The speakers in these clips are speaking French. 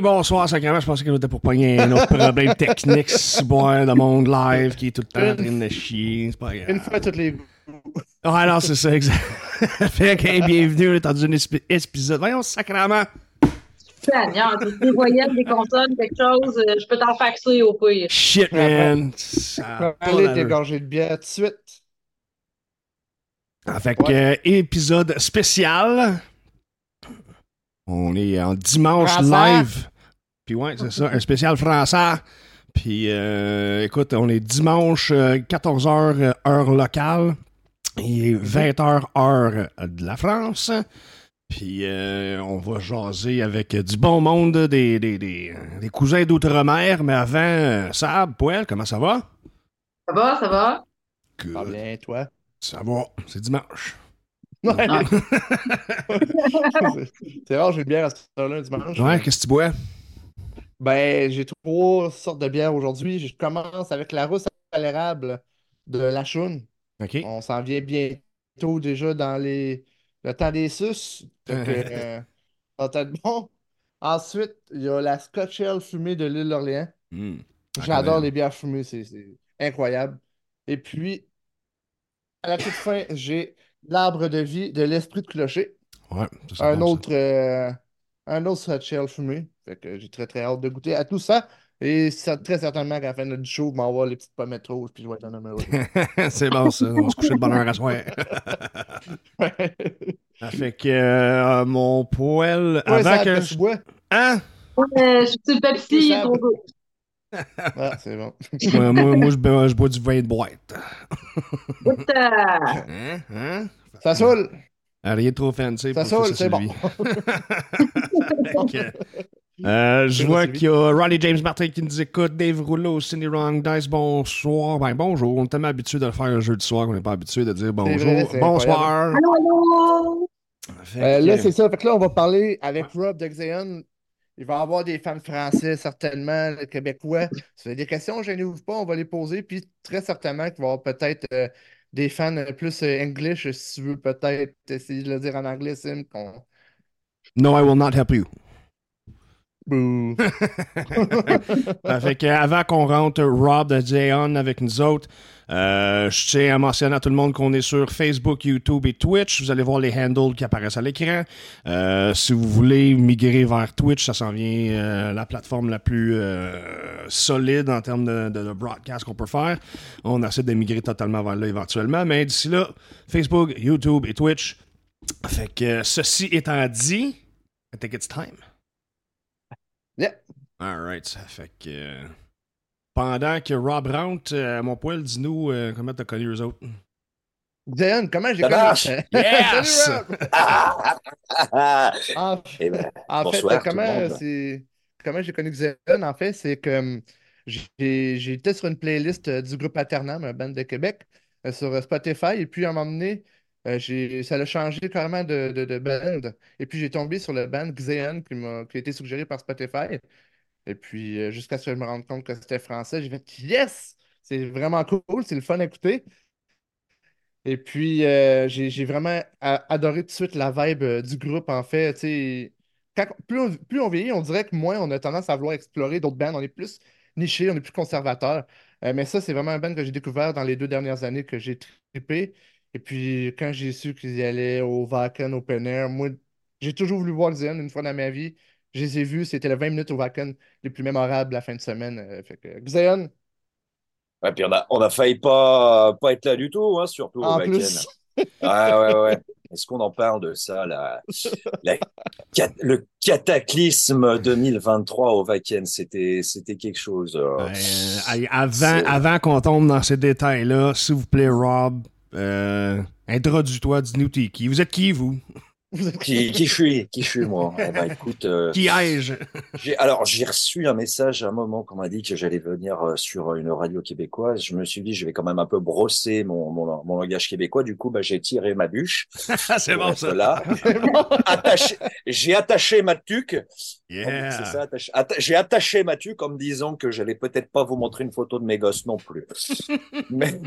Bonsoir, sacrément. Je pensais qu'on était pour pogner un autre problème technique, boire de monde live qui est tout le temps en train de chier. C'est pas grave. Une fois toutes les. Ah non, c'est ça, exact. fait que, hey, bienvenue, on est dans un épisode. Voyons, sacrément. Seigneur, des voyelles, des consonnes, quelque chose, euh, je peux t'en faxer au pire. Shit, man. Ça a pas Allez, d'allure. t'es gorgé de bière tout de suite. Ah, fait que, euh, épisode spécial. On est en dimanche Français. live. Puis ouais, c'est ça, un spécial français. Puis euh, écoute, on est dimanche 14h heure locale et 20h heure de la France. Puis euh, on va jaser avec du bon monde des, des, des, des cousins d'outre-mer. Mais avant, euh, Sab, Poel, comment ça va? Ça va, ça va? Good. Pas bien, toi? Ça va, c'est dimanche. Ouais. Ah. c'est rare, j'ai une bière à cette heure-là un dimanche. Ouais, qu'est-ce que tu bois? Ben, j'ai trois sortes de bières aujourd'hui. Je commence avec la rousse à l'érable de la Choune. OK. On s'en vient bientôt déjà dans les... le temps des sus. Que, euh, ça va être bon. Ensuite, il y a la Scotch Ale fumée de l'île d'Orléans. Hmm. Ah, J'adore les bières fumées, c'est incroyable. Et puis, à la toute fin, j'ai l'arbre de vie de l'esprit de clocher. Ouais, ça, Un bon, ça. autre, euh, un autre Scotch Ale fumé. Fait que j'ai très très hâte de goûter à tout ça. Et ça, très certainement qu'à la fin de notre show, je m'envoie les petites pommettes rouges puis je vais être un homme heureux. c'est bon, ça. On va se coucher de bonne heure à soir. Ça fait que euh, mon poêle, Ouais, avant ça, que je... bois? Hein? Euh, je suis Pepsi, trop doux. Ah, c'est bon. moi, moi, moi, je, bois, je bois du vin de boîte. Hein? Hein? Ça saoule. Rien de trop fancy. Ça saoule, c'est bon. Que, euh, je C'est vois qu'il y a Ronnie James Martin qui nous écoute, Dave Rouleau, Cindy Wrong, Dice, bonsoir. Ben, bonjour. On est tellement habitué de le faire un jeudi soir qu'on n'est pas habitué de dire bonjour. vrai, c'est bonsoir. allô, allô? Fait Euh, que- là, c'est ça. Fait que là, on va parler avec Rob de Xeon. Il va y avoir des fans français, certainement, québécois. Si vous avez des questions, gênez-vous pas, on va les poser. Puis très certainement qu'il va y avoir peut-être euh, des fans euh, plus euh, English, si tu veux peut-être essayer de le dire en anglais, Sim. qu'on- No, I will not help you. Que avant qu'on rentre Rob de Jayon avec nous autres, euh, je tiens à mentionner à tout le monde qu'on est sur Facebook, YouTube et Twitch. Vous allez voir les handles qui apparaissent à l'écran. Euh, si vous voulez migrer vers Twitch, ça s'en vient euh, la plateforme la plus euh, solide en termes de broadcast qu'on peut faire. On essaie de migrer totalement vers là éventuellement, mais d'ici là, Facebook, YouTube et Twitch. Fait que ceci étant dit, I think it's time. Yeah. Alright, ça fait que. euh, Pendant que Rob rentre, euh, mon poil, dis-nous euh, comment t'as connu eux autres? Xeon, comment j'ai connu? Yes! Salut, Rob! En, ben, en fait, comment comment j'ai connu Xeon, en fait, c'est que hum, j'ai été sur une playlist du groupe Alternam, un band de Québec, sur Spotify, et puis à un moment donné, euh, ça a changé carrément de, band. Et puis j'ai tombé sur le band Xeon qui m'a qui a été suggéré par Spotify. Et puis euh, jusqu'à ce que je me rende compte que c'était français, j'ai fait Yes! C'est vraiment cool, c'est le fun à écouter. Et puis, euh, j'ai vraiment adoré tout de suite la vibe du groupe, en fait. Quand, plus, on, plus on vieillit, on dirait que moins on a tendance à vouloir explorer d'autres bands. On est plus niché, on est plus conservateur. Mais ça, c'est vraiment un band que j'ai découvert dans les deux dernières années que j'ai trippé. Et puis, quand j'ai su qu'ils allaient au Vacan Open Air, moi, j'ai toujours voulu voir Zen une fois dans ma vie. Je les ai vus, c'était les 20 minutes au Vacan les plus mémorables la fin de semaine. Euh, fait que, Xeon, Ouais, puis on a, on a failli pas, pas être là du tout, hein, surtout au en Wacken. plus. Ouais, ouais, ouais. Est-ce qu'on en parle de ça, la, le cataclysme 2023 au Wacken? C'était, c'était quelque chose. euh, Euh, euh, avant avant qu'on tombe dans ces détails-là, s'il vous plaît, Rob, euh, introduis-toi, dis-nous t'es qui. Vous êtes qui, vous? Qui, qui je suis? Qui je suis, moi? Eh ben, écoute, euh, Qui ai-je? alors, j'ai reçu un message à un moment qu'on m'a dit que j'allais venir euh, sur une radio québécoise. Je me suis dit, je vais quand même un peu brosser mon, mon, mon langage québécois. Du coup, bah, j'ai tiré ma bûche. C'est bon, ça. là. J'ai attaché ma tuque Yeah. C'est ça, attaché- atta- J'ai attaché Mathieu comme disant que j'allais peut-être pas vous montrer une photo de mes gosses non plus. Mais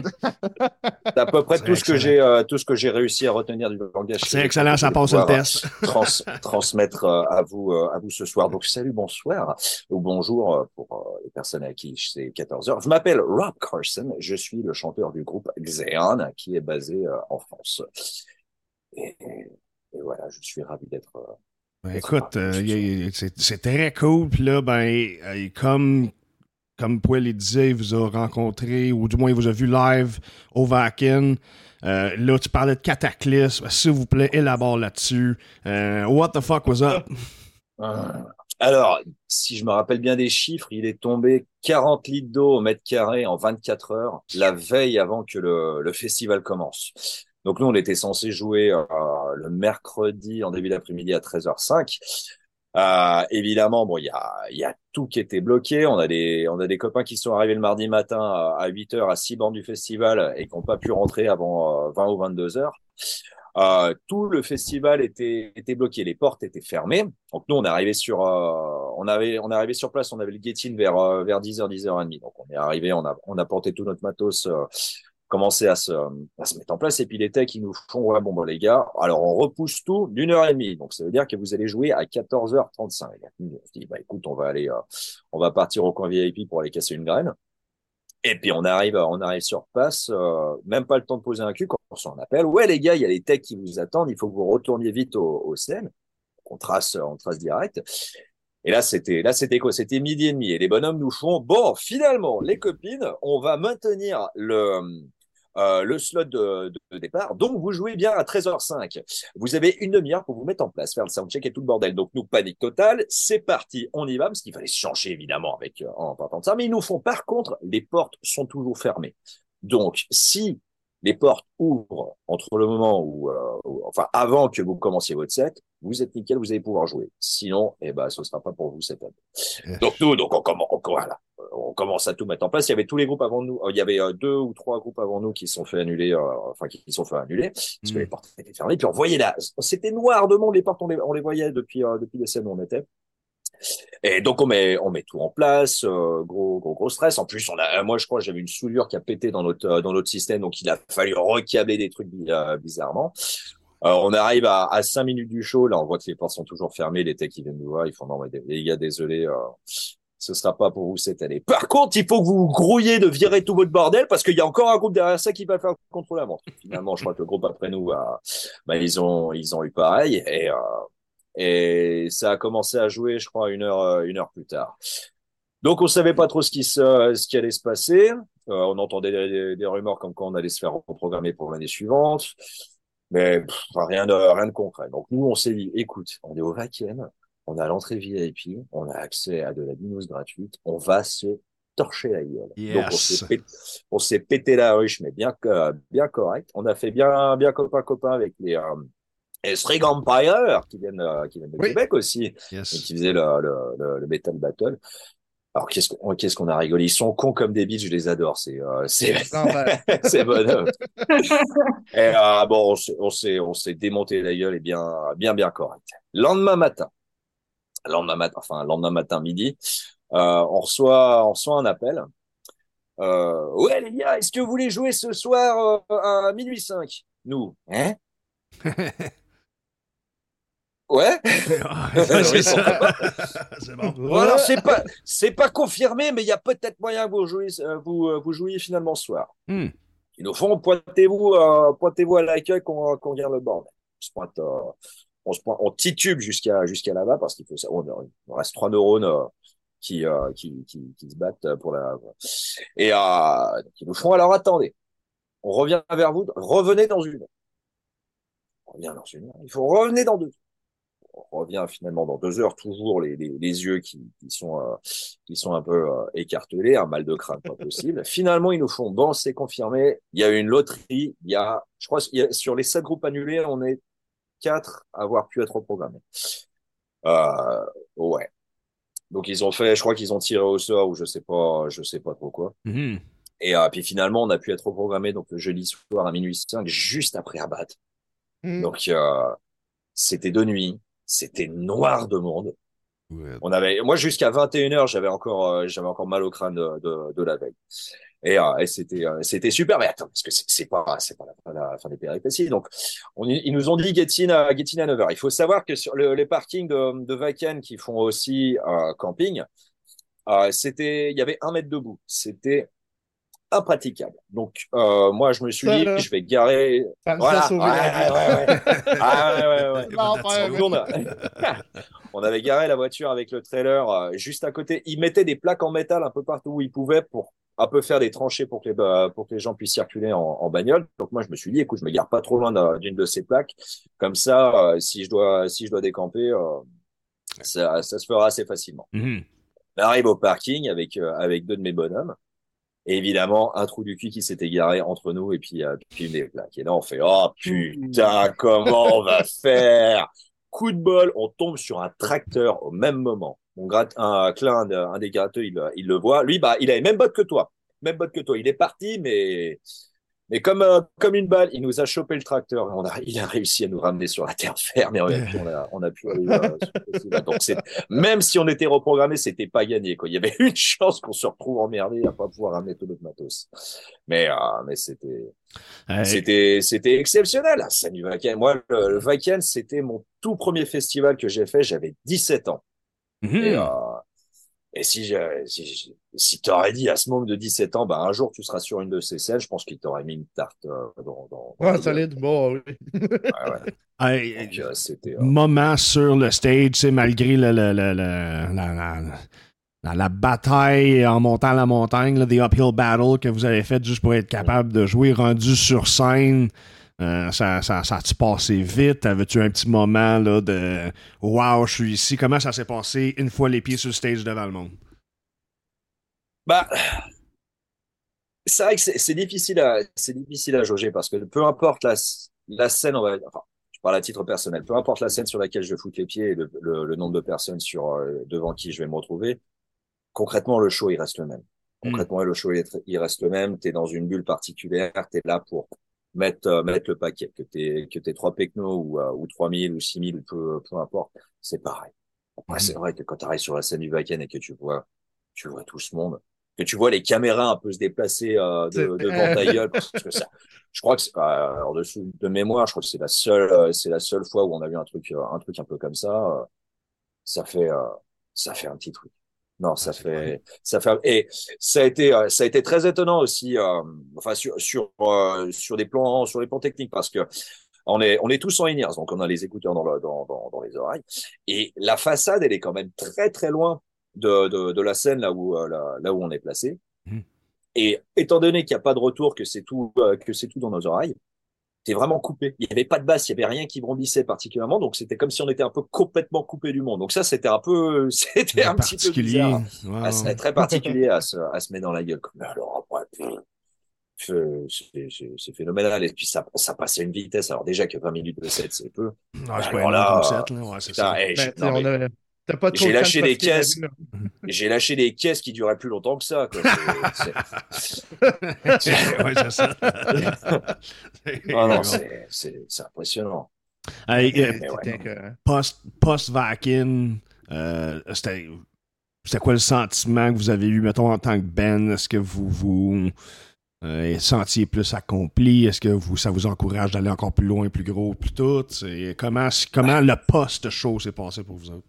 c'est à peu près tout ce que j'ai euh, tout ce que j'ai réussi à retenir du langage. C'est excellent, ça passe le test. trans- transmettre euh, à vous euh, à vous ce soir. Donc salut, bonsoir ou bonjour euh, pour euh, les personnes à qui c'est 14 heures. Je m'appelle Rob Carson, je suis le chanteur du groupe Xeon qui est basé euh, en France. Et, et voilà, je suis ravi d'être euh, Ben, écoute, euh, c'est très cool. Puis là, ben, euh, comme, comme disait, il vous a rencontré, ou du moins il vous a vu live au Vakin. Euh, là, tu parlais de cataclysme. S'il vous plaît, élabore là-dessus. Euh, what the fuck was up? Alors, si je me rappelle bien des chiffres, il est tombé 40 litres d'eau au mètre carré en 24 heures, la veille avant que le, le festival commence. Donc nous, on était censé jouer euh, le mercredi en début d'après-midi à 13h05. Euh, évidemment, bon, il y a, y a tout qui était bloqué. On a des, on a des copains qui sont arrivés le mardi matin à, à 8 heures à 6 bornes du festival et qui n'ont pas pu rentrer avant euh, 20 ou 22 heures. Euh, tout le festival était, était bloqué, les portes étaient fermées. Donc nous, on est arrivé sur, euh, on avait, on est arrivé sur place, on avait le get-in vers euh, vers 10h, 10h30. Donc on est arrivé, on a, on a porté tout notre matos, commencé à se, à se mettre en place. Et puis les techs, ils nous font, ouais, bon, bon, les gars, alors on repousse tout d'une heure et demie. Donc ça veut dire que vous allez jouer à 14h35. On se dit, bah écoute, on va aller, euh, on va partir au coin VIP pour aller casser une graine. Et puis on arrive, on arrive sur place, euh, même pas le temps de poser un cul quand on s'en appelle. Ouais les gars, il y a les techs qui vous attendent, il faut que vous retourniez vite au, au scène. On trace, on trace direct. Et là c'était, là c'était quoi? C'était midi et demi. Et les bonhommes nous font bon. Finalement, les copines, on va maintenir le euh, le slot de, de départ. Donc vous jouez bien à 13h05. Vous avez une demi-heure pour vous mettre en place, faire le soundcheck et tout le bordel. Donc nous panique totale. C'est parti, on y va parce qu'il fallait se changer évidemment avec euh, en partant de ça. Mais ils nous font par contre, les portes sont toujours fermées. Donc si les portes ouvrent entre le moment où, euh, enfin, avant que vous commenciez votre set, vous êtes nickel, vous allez pouvoir jouer. Sinon, eh ben, ce sera pas pour vous cette année. Donc nous, donc on commence, on, voilà, on commence à tout mettre en place. Il y avait tous les groupes avant nous. Il y avait euh, deux ou trois groupes avant nous qui se sont fait annuler, euh, enfin qui qui se sont fait annuler parce que Mm. les portes étaient fermées. Puis on voyait là, c'était noir de monde. Les portes, on les, on les voyait depuis euh, depuis les scènes où on était. Et donc on met on met tout en place, euh, gros gros gros stress. En plus on a, moi je crois j'avais une soudure qui a pété dans notre euh, dans notre système, donc il a fallu recabler des trucs bi- euh, bizarrement. Euh, on arrive à, à 5 minutes du show, là on voit que les portes sont toujours fermées, les techs ils viennent nous voir, ils font non mais les gars désolé, euh, ce sera pas pour vous cette année. Par contre il faut que vous grouillez de virer tout votre bordel parce qu'il y a encore un groupe derrière ça qui va faire le contrôle à montre. Finalement je crois que le groupe après nous, a, bah, ils ont eu pareil et euh, et ça a commencé à jouer, je crois, une heure, euh, une heure plus tard. Donc, on savait pas trop ce qui, allait se passer. On entendait des rumeurs comme quoi on allait se faire reprogrammer pour l'année suivante. Mais pff, rien de, rien de concret. Donc, nous, on s'est dit, écoute, on est au Vaken, on a l'entrée VIP, on a accès à de la binous gratuite, on va se torcher la gueule. Donc, on s'est pété, on s'est pété la ruche, mais bien, euh, bien correct. On a fait bien, bien copain-copain avec les, euh, et String Empire, qui viennent, euh, qui viennent de Oui. Québec aussi, et qui faisaient le, le, le, le Metal Battle. Alors, qu'est-ce qu'on, qu'est-ce qu'on a rigolé. Ils sont cons comme des bites, je les adore. C'est, euh, c'est, L'envers. c'est bonhomme. Et, euh, bon, on s'est, on s'est, on s'est démonté la gueule et bien, bien, bien correct. Lendemain matin, lendemain matin, enfin, lendemain matin midi, euh, on reçoit, on reçoit un appel. Euh, ouais, les gars, est-ce que vous voulez jouer ce soir euh, à minuit 5? Nous, hein? Ouais? Ouais, c'est bon. Voilà, c'est pas, c'est pas confirmé, mais il y a peut-être moyen que vous jouiez, euh, vous, euh, vous jouiez finalement ce soir. Hmm. Ils nous font, pointez-vous, euh, pointez-vous à l'accueil qu'on, qu'on garde le bordel. On se pointe, euh, on se pointe, on titube jusqu'à, jusqu'à là-bas parce qu'il faut ça, on, il reste trois neurones, euh, qui, qui, qui, qui se battent pour la, et, ils nous font, alors attendez. On revient vers vous, revenez dans une. On revient dans une. Il faut revenir dans deux revient finalement dans deux heures, toujours les, les, les yeux qui, qui sont euh, qui sont un peu euh, écartelés, un mal de crâne pas possible. finalement, ils nous font bon, c'est confirmé. Il y a eu une loterie. Il y a, je crois, il y a, sur les sept groupes annulés, on est quatre à avoir pu être programmés. Euh, ouais. Donc ils ont fait, je crois qu'ils ont tiré au sort ou je sais pas, je sais pas trop quoi. Mhm. Et euh, puis finalement, on a pu être programmé donc le jeudi soir à minuit 5, juste après Abat. Hmm. Donc euh, c'était de nuit, c'était noir de monde. On avait, moi, jusqu'à 21h, j'avais encore, euh, j'avais encore mal au crâne de, de, de la veille. Et, euh, et c'était, euh, c'était super. Mais attends, parce que c'est pas, c'est pas la, la, fin des péripéties. Donc, on, ils nous ont dit get in à, get in à 9h. Il faut savoir que sur le, les parkings de, de qui font aussi camping, c'était, il y avait un mètre debout. C'était impraticable. Donc euh, moi je me suis dit je vais garer voilà. Ouais, ouais, ouais, ah, ouais, ouais, non, on, avait garé la voiture avec le trailer euh, juste à côté. Ils mettaient des plaques en métal un peu partout où ils pouvaient pour un peu faire des tranchées pour que les, euh, pour que les gens puissent circuler en, en bagnole. Donc moi je me suis dit écoute je me gare pas trop loin d'une de ces plaques comme ça euh, si je dois si je dois décamper euh, ça, ça se fera assez facilement. Mm -hmm. On arrive au parking avec avec deux de mes bonhommes. Et évidemment, un trou du cul qui s'est égaré entre nous et puis, euh, puis une des plaques. Et là, on fait, oh putain, comment on va faire? Coup de bol, on tombe sur un tracteur au même moment. Mon gratte, un clin, un des gratteux, il, il le voit. Lui, bah, il avait même botte que toi. Même botte que toi. Il est parti, mais mais comme, euh, comme une balle, il nous a chopé le tracteur. On a, il a réussi à nous ramener sur la terre ferme et on a, on a, pu arriver euh, Donc, même si on était reprogrammé, c'était pas gagné. Quoi. Il y avait une chance qu'on se retrouve emmerdé à pas pouvoir ramener tout notre matos. Mais, euh, mais c'était, c'était, c'était exceptionnel. Ça du Vaken. Moi, le, le Vaken, c'était mon tout premier festival que j'ai fait. J'avais 17 ans. Mhm. Et, euh, et si, je, si, si t'aurais dit à ce moment de 17 ans, bah, un jour tu seras sur une de ces scènes, je pense qu'il t'aurait mis une tarte euh, dans, dans, Ouais, solide, bon, oui. ouais, ouais. Hey, Donc, euh, c'était, euh, Moment sur le stage, c'est malgré le, le, le, le- la, la, la- la bataille en montant la montagne, là, the uphill battle que vous avez fait juste pour être capable de jouer rendu sur scène. Euh, ça, ça, ça a-tu passé vite? Avais-tu un petit moment là, de Wow, je suis ici? Comment ça s'est passé une fois les pieds sur le stage devant le monde? Bah, c'est vrai que c'est difficile à, c'est difficile à jauger parce que peu importe la, la scène, on va, enfin, je parle à titre personnel, peu importe la scène sur laquelle je fous les pieds et le, le, le nombre de personnes sur, euh, devant qui je vais me retrouver, concrètement, le show, il reste le même. Concrètement, le show, il, est- il reste le même. T'es dans une bulle particulière, t'es là pour mettre, euh, mettre le paquet, que t'es, que t'es trois pecnos ou, euh, ou 3000 ou 6000 ou peu, peu importe, c'est pareil. Après, c'est vrai que quand tu arrives sur la scène du Vaken et que tu vois, tu vois tout ce monde, que tu vois les caméras un peu se déplacer euh, de, devant ta gueule, parce que ça, je crois que c'est pas, alors de, sou- de mémoire, je crois que c'est la seule, euh, c'est la seule fois où on a vu un truc, euh, un truc un peu comme ça. euh, ça fait, euh, ça fait un petit truc. Non, ça c'est fait, ça fait, et ça a été, euh, ça a été très étonnant aussi, euh, enfin sur sur euh, sur des plans, sur les plans techniques, parce que on est on est tous en in-ears, donc on a les écouteurs dans le, dans, dans dans les oreilles, et la façade, elle est quand même très très loin de de, de la scène là où euh, là, là où on est placé. Mhm. Et étant donné qu'il n'y a pas de retour, que c'est tout, que c'est tout dans nos oreilles, t'es vraiment coupé. Il n'y avait pas de basse, il n'y avait rien qui brandissait particulièrement, donc c'était comme si on était un peu complètement coupé du monde. Donc ça, c'était un peu, c'était un petit peu bizarre. Ouais, Ah, c'est ouais. très particulier à se, à se mettre dans la gueule. Mais alors après, c'est phénoménal. Et puis ça, ça passe à une vitesse. Alors déjà que 20 minutes de set, c'est peu. C'est pas Alors là, là. Ouais, Putain, ça. hey, non, mais j'ai lâché des caisses. j'ai lâché des caisses qui duraient plus longtemps que ça. Quoi. C'est- impressionnant. Hey, euh, ouais, que- post, post-vaccine, euh, c'était, c'était quoi le sentiment que vous avez eu, mettons, en tant que Ben? Est-ce que vous vous euh, sentiez plus accompli? Est-ce que vous, ça vous encourage d'aller encore plus loin, plus gros, plus tout? Comment, comment le post-show s'est passé pour vous autres?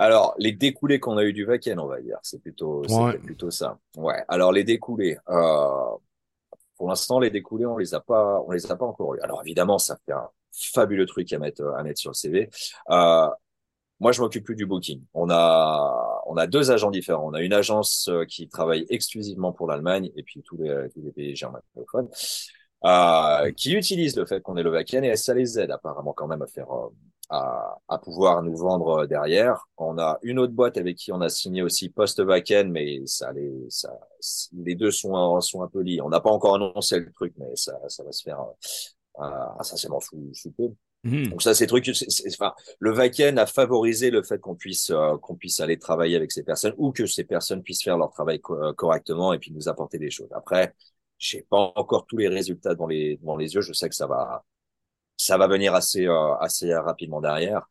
Alors, les découlés qu'on a eu du Vaken, on va dire, c'est plutôt, Ouais. plutôt ça. Ouais. Alors, les découlés, euh, pour l'instant, les découlés, on les a pas, on les a pas encore eu. Alors, évidemment, ça fait un fabuleux truc à mettre, à mettre sur le CV. Euh, moi, je m'occupe plus du booking. On a, on a deux agents différents. On a une agence euh, qui travaille exclusivement pour l'Allemagne et puis tous les, tous les pays germanophones, euh, qui utilisent le fait qu'on est le Vaken et ça les aide apparemment quand même à faire, euh, à, à pouvoir nous vendre euh, derrière. On a une autre boîte avec qui on a signé aussi post-Vaken, mais ça les, ça, les deux sont, sont un peu liés. On n'a pas encore annoncé le truc, mais ça, ça va se faire euh, euh, essentiellement sous, sous peu. Mhm. Donc ça, ces trucs, c'est- c'est- enfin, le Vaken a favorisé le fait qu'on puisse euh, qu'on puisse aller travailler avec ces personnes ou que ces personnes puissent faire leur travail co- euh, correctement et puis nous apporter des choses. Après, j'ai pas encore tous les résultats dans les dans les yeux. Je sais que ça va ça va venir assez euh, assez rapidement derrière.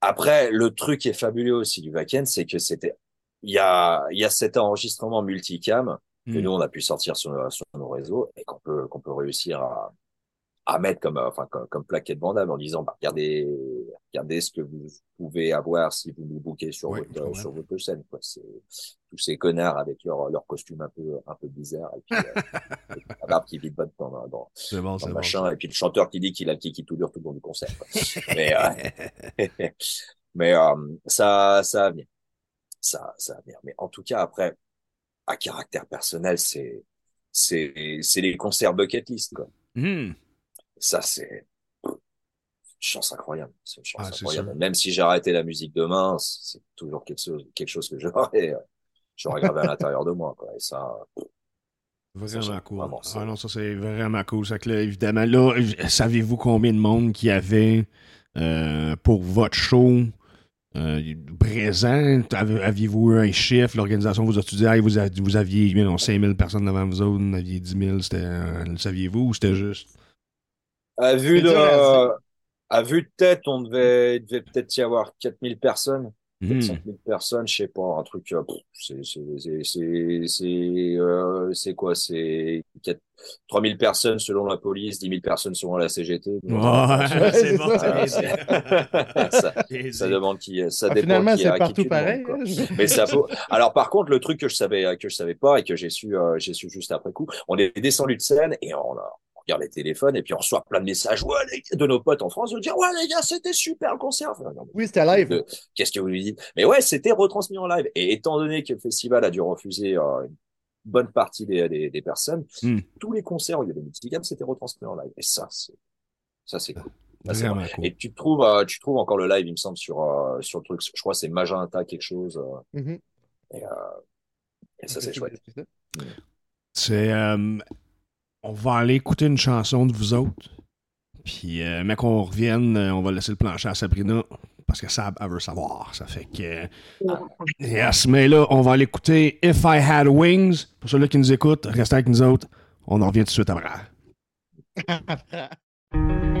Après, le truc qui est fabuleux aussi du back-end, c'est que c'était, il y a, il y a cet enregistrement multicam que Hmm. nous on a pu sortir sur, sur nos réseaux et qu'on peut, qu'on peut réussir à, à mettre comme, euh, enfin, comme, comme plaquette bandable en disant, bah, regardez, regardez ce que vous pouvez avoir si vous nous bouquez sur Ouais, votre, sur votre scène, quoi. C'est tous ces connards avec leur, leur costume un peu, un peu bizarre et puis, euh, la barbe qui vite bonne dans, dans, dans bon, machin et puis le chanteur qui dit qu'il a le kiki tout dur tout le long du concert, quoi. mais, euh, mais, euh, ça, ça va venir. Ça, ça va venir. Mais en tout cas, après, à caractère personnel, c'est, c'est, c'est les concerts bucket list, quoi. Hmm. Ça, c'est une chance incroyable. C'est une chance Ah, incroyable. Même si j'ai arrêté la musique demain, c'est toujours quelque chose, quelque chose que j'aurais, j'aurais gardé à l'intérieur de moi, quoi. Et ça, Vraiment Ça, cool. vraiment, c'est- ah non, ça c'est vraiment cool. Ça que là, évidemment, là, savez-vous combien de monde qui avait euh, pour votre show euh, présent? Aviez-vous eu un chiffre? L'organisation vous a-tu dit, Hey, vous, a- vous aviez non, 5000 personnes devant vous autres, vous en aviez 10 000, c'était, euh, le saviez-vous ou c'était juste? à vue de, à vue de tête, on devait, il devait peut-être y avoir 4000 personnes. Hmm. 5000 personnes, je sais pas, un truc, euh, c'est, c'est, c'est, c'est, euh, c'est quoi, c'est 4 3000 personnes selon la police, 10 000 personnes selon la CGT. C'est bon. ça. demande qui, ça Ah, dépend finalement, qui, c'est à qui partout pareil. hein. Mais ça faut. Alors par contre, le truc que je savais, que je savais pas et que j'ai su, euh, j'ai su juste après coup, on est descendu de scène et on, a- regarde les téléphones et puis on reçoit plein de messages, ouais, les gars, de nos potes en France, de dire, ouais les gars, c'était super le concert. Enfin, non, mais Oui, c'était live. de- Qu'est-ce que vous lui dites? Mais ouais, c'était retransmis en live. Et étant donné que le festival a dû refuser euh, une bonne partie des, des, des personnes, Hmm. tous les concerts où il y avait des multicams, c'était retransmis en live. Et ça, c'est ça c'est cool. C'est. Et tu trouves, euh, tu trouves encore le live, il me semble, sur euh, sur le truc. Je crois que c'est Magenta quelque chose. euh, Mhm. et, euh, et ça, c'est chouette. C'est? Euh, on va aller écouter une chanson de vous autres. Puis, euh, mais qu'on revienne, euh, on va laisser le plancher à Sabrina. Parce que Sab, elle veut savoir. Ça fait que. Yes, mais là, on va aller écouter If I Had Wings. Pour ceux-là qui nous écoutent, restez avec nous autres. On en revient tout de suite après.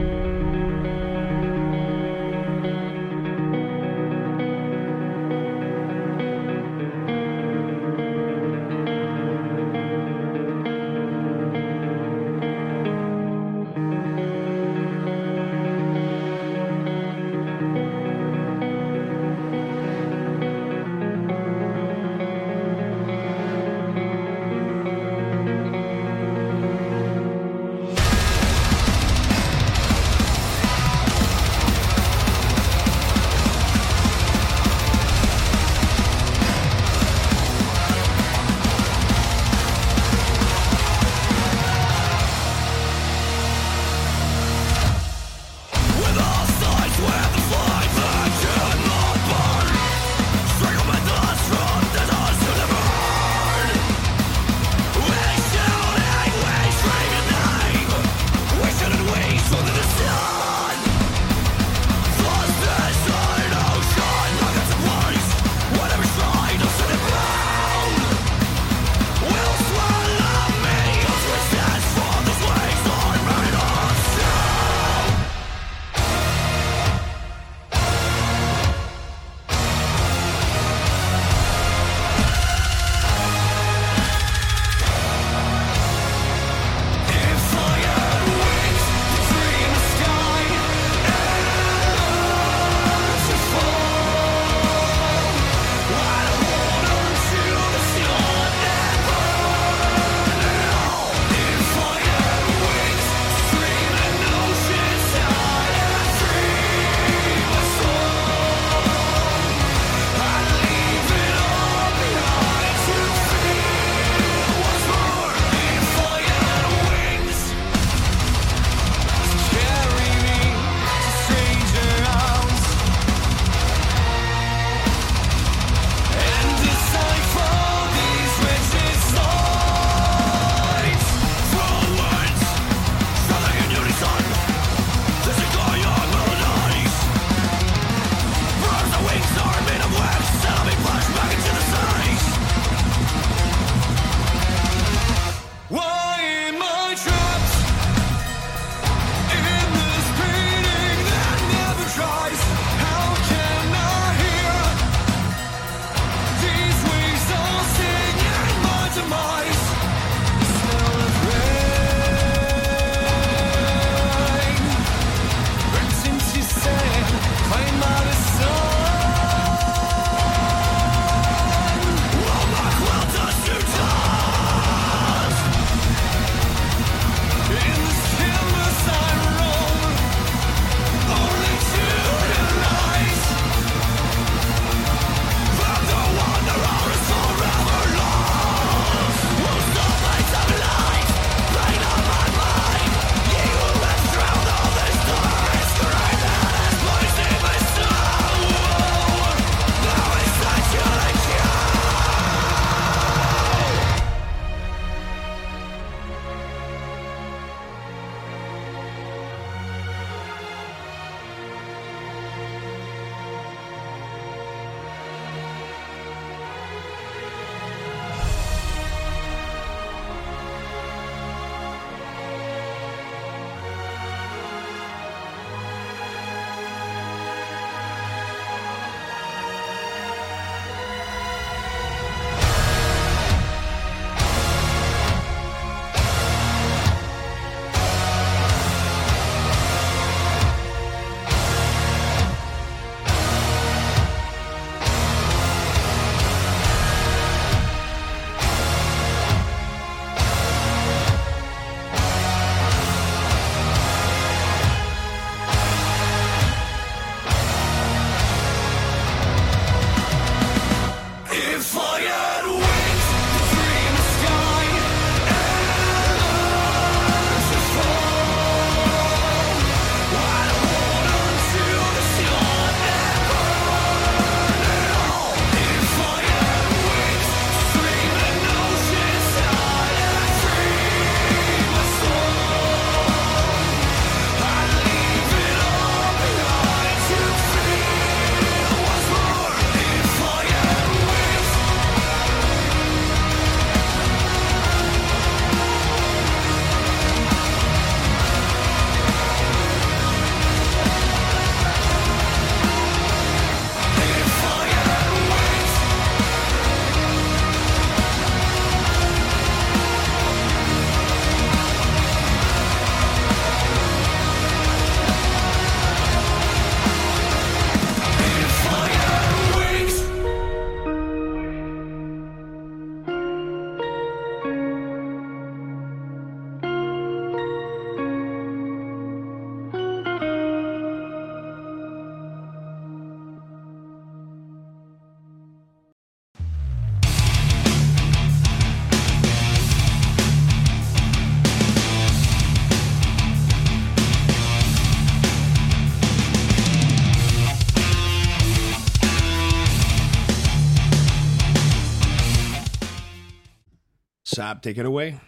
Take it away.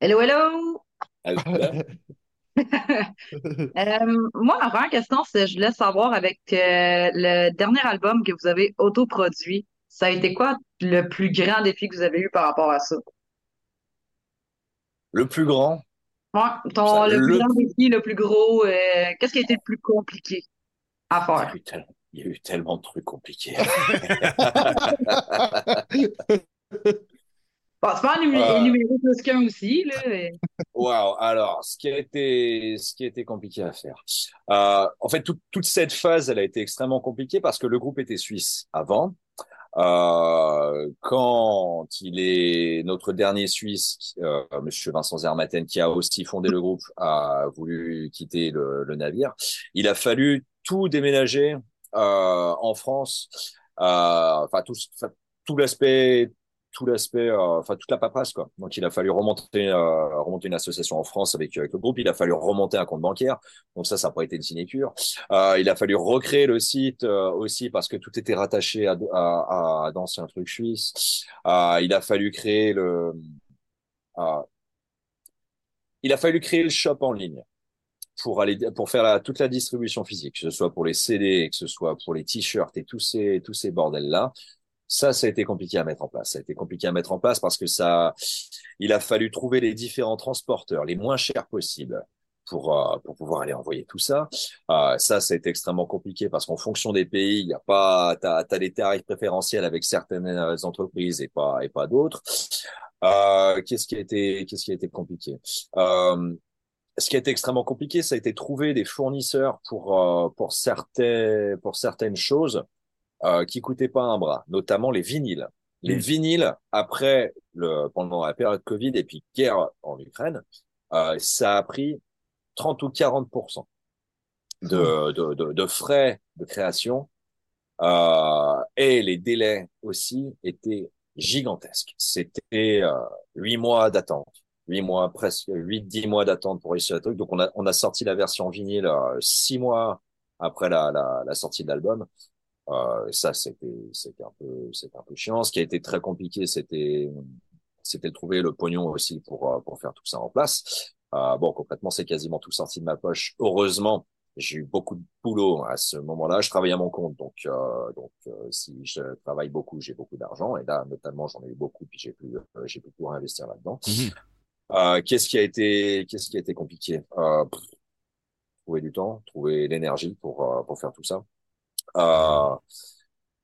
Hello, hello! Euh, moi, ma première question, c'est je voulais savoir avec euh, le dernier album que vous avez autoproduit, ça a été quoi le plus grand défi que vous avez eu par rapport à ça? le plus grand, Ouais, ton, Ça, le plus grand défi, le plus gros, euh, qu'est-ce qui a été le plus compliqué à il y faire? a eu, tel- il y a eu tellement de trucs compliqués. Bon, c'est pas Euh. énumérer plus qu'un aussi, là. mais- Waouh, alors, ce qui a été, ce qui a été compliqué à faire. Euh, en fait, toute toute cette phase, elle a été extrêmement compliquée parce que le groupe était suisse avant. Euh, quand il est notre dernier Suisse, euh, Monsieur Vincent Zermatten, qui a aussi fondé le groupe, a voulu quitter le, le navire. Il a fallu tout déménager euh, en France. Euh, Enfin, tout, tout l'aspect tout l'aspect, euh, enfin toute la paperasse quoi. Donc il a fallu remonter, euh, remonter une association en France avec, le groupe. Il a fallu remonter un compte bancaire. Donc ça, ça n'a pas été une sinécure. Euh, il a fallu recréer le site aussi parce que tout était rattaché à, d'anciens trucs suisses. Il a fallu créer le, il a fallu créer le shop en ligne pour aller pour faire toute la distribution physique, que ce soit pour les CD, que ce soit pour les t-shirts et tous ces tous ces bordels là. Ça, ça a été compliqué à mettre en place. Ça a été compliqué à mettre en place parce que ça, il a fallu trouver les différents transporteurs les moins chers possibles pour euh, pour pouvoir aller envoyer tout ça. Euh, ça, ça a été extrêmement compliqué parce qu'en fonction des pays, il y a pas, t'as t'as des tarifs préférentiels avec certaines entreprises et pas et pas d'autres. Euh, qu'est-ce qui a été qu'est-ce qui a été compliqué? Ce qui a été extrêmement compliqué, ça a été trouver des fournisseurs pour pour certains pour certaines choses euh, qui coûtaient pas un bras, notamment les vinyles. Les Mm. vinyles après le pendant la période Covid et puis guerre en Ukraine, euh, ça a pris 30 ou 40 de, de, de, de frais de création euh, et les délais aussi étaient gigantesques. C'était euh, huit mois d'attente, huit mois presque huit dix mois d'attente pour réussir le truc. Donc on a on a sorti la version vinyle euh, six mois après la la, la sortie de l'album. Euh, ça c'était c'était un peu c'était un peu chiant. Ce qui a été très compliqué c'était c'était de trouver le pognon aussi pour euh, pour faire tout ça en place. Euh, bon concrètement c'est quasiment tout sorti de ma poche. Heureusement j'ai eu beaucoup de boulot à ce moment-là. Je travaillais à mon compte, donc euh, donc euh, si je travaille beaucoup, j'ai beaucoup d'argent. Et là, notamment, j'en ai eu beaucoup, puis j'ai pu euh, j'ai pu pouvoir investir là-dedans. Mhm. Euh, qu'est-ce qui a été qu'est-ce qui a été compliqué? Euh, Trouver du temps, trouver l'énergie pour pour faire tout ça. Euh,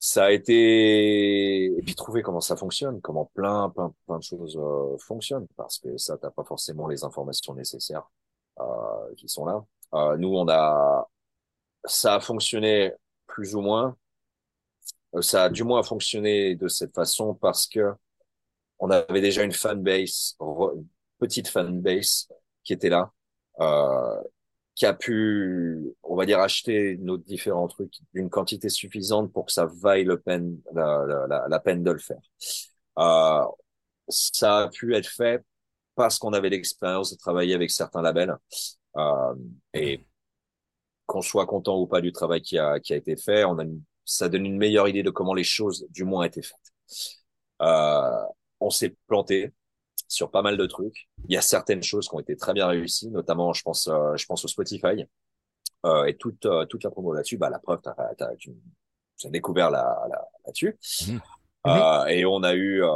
ça a été et puis trouver comment ça fonctionne, comment plein plein plein de choses euh, fonctionnent, parce que ça t'as pas forcément les informations nécessaires euh, qui sont là. Euh, nous, on a, ça a fonctionné plus ou moins. Euh, Ça a du moins fonctionné de cette façon parce que on avait déjà une fanbase, une petite fanbase qui était là, euh, qui a pu, on va dire, acheter nos différents trucs d'une quantité suffisante pour que ça vaille le peine, la, la, peine de le faire. Euh, ça a pu être fait parce qu'on avait l'expérience de travailler avec certains labels. Euh, et qu'on soit content ou pas du travail qui a, qui a été fait, on a une- ça donne une meilleure idée de comment les choses, du moins, étaient faites. Euh, on s'est planté sur pas mal de trucs. Il y a certaines choses qui ont été très bien réussies, notamment, je pense, euh, je pense au Spotify euh, et toute euh, toute la promo là-dessus. Bah, la preuve, t'as, t'as, tu, as découvert là, là, là-dessus. Mhm. Euh, et on a eu, euh,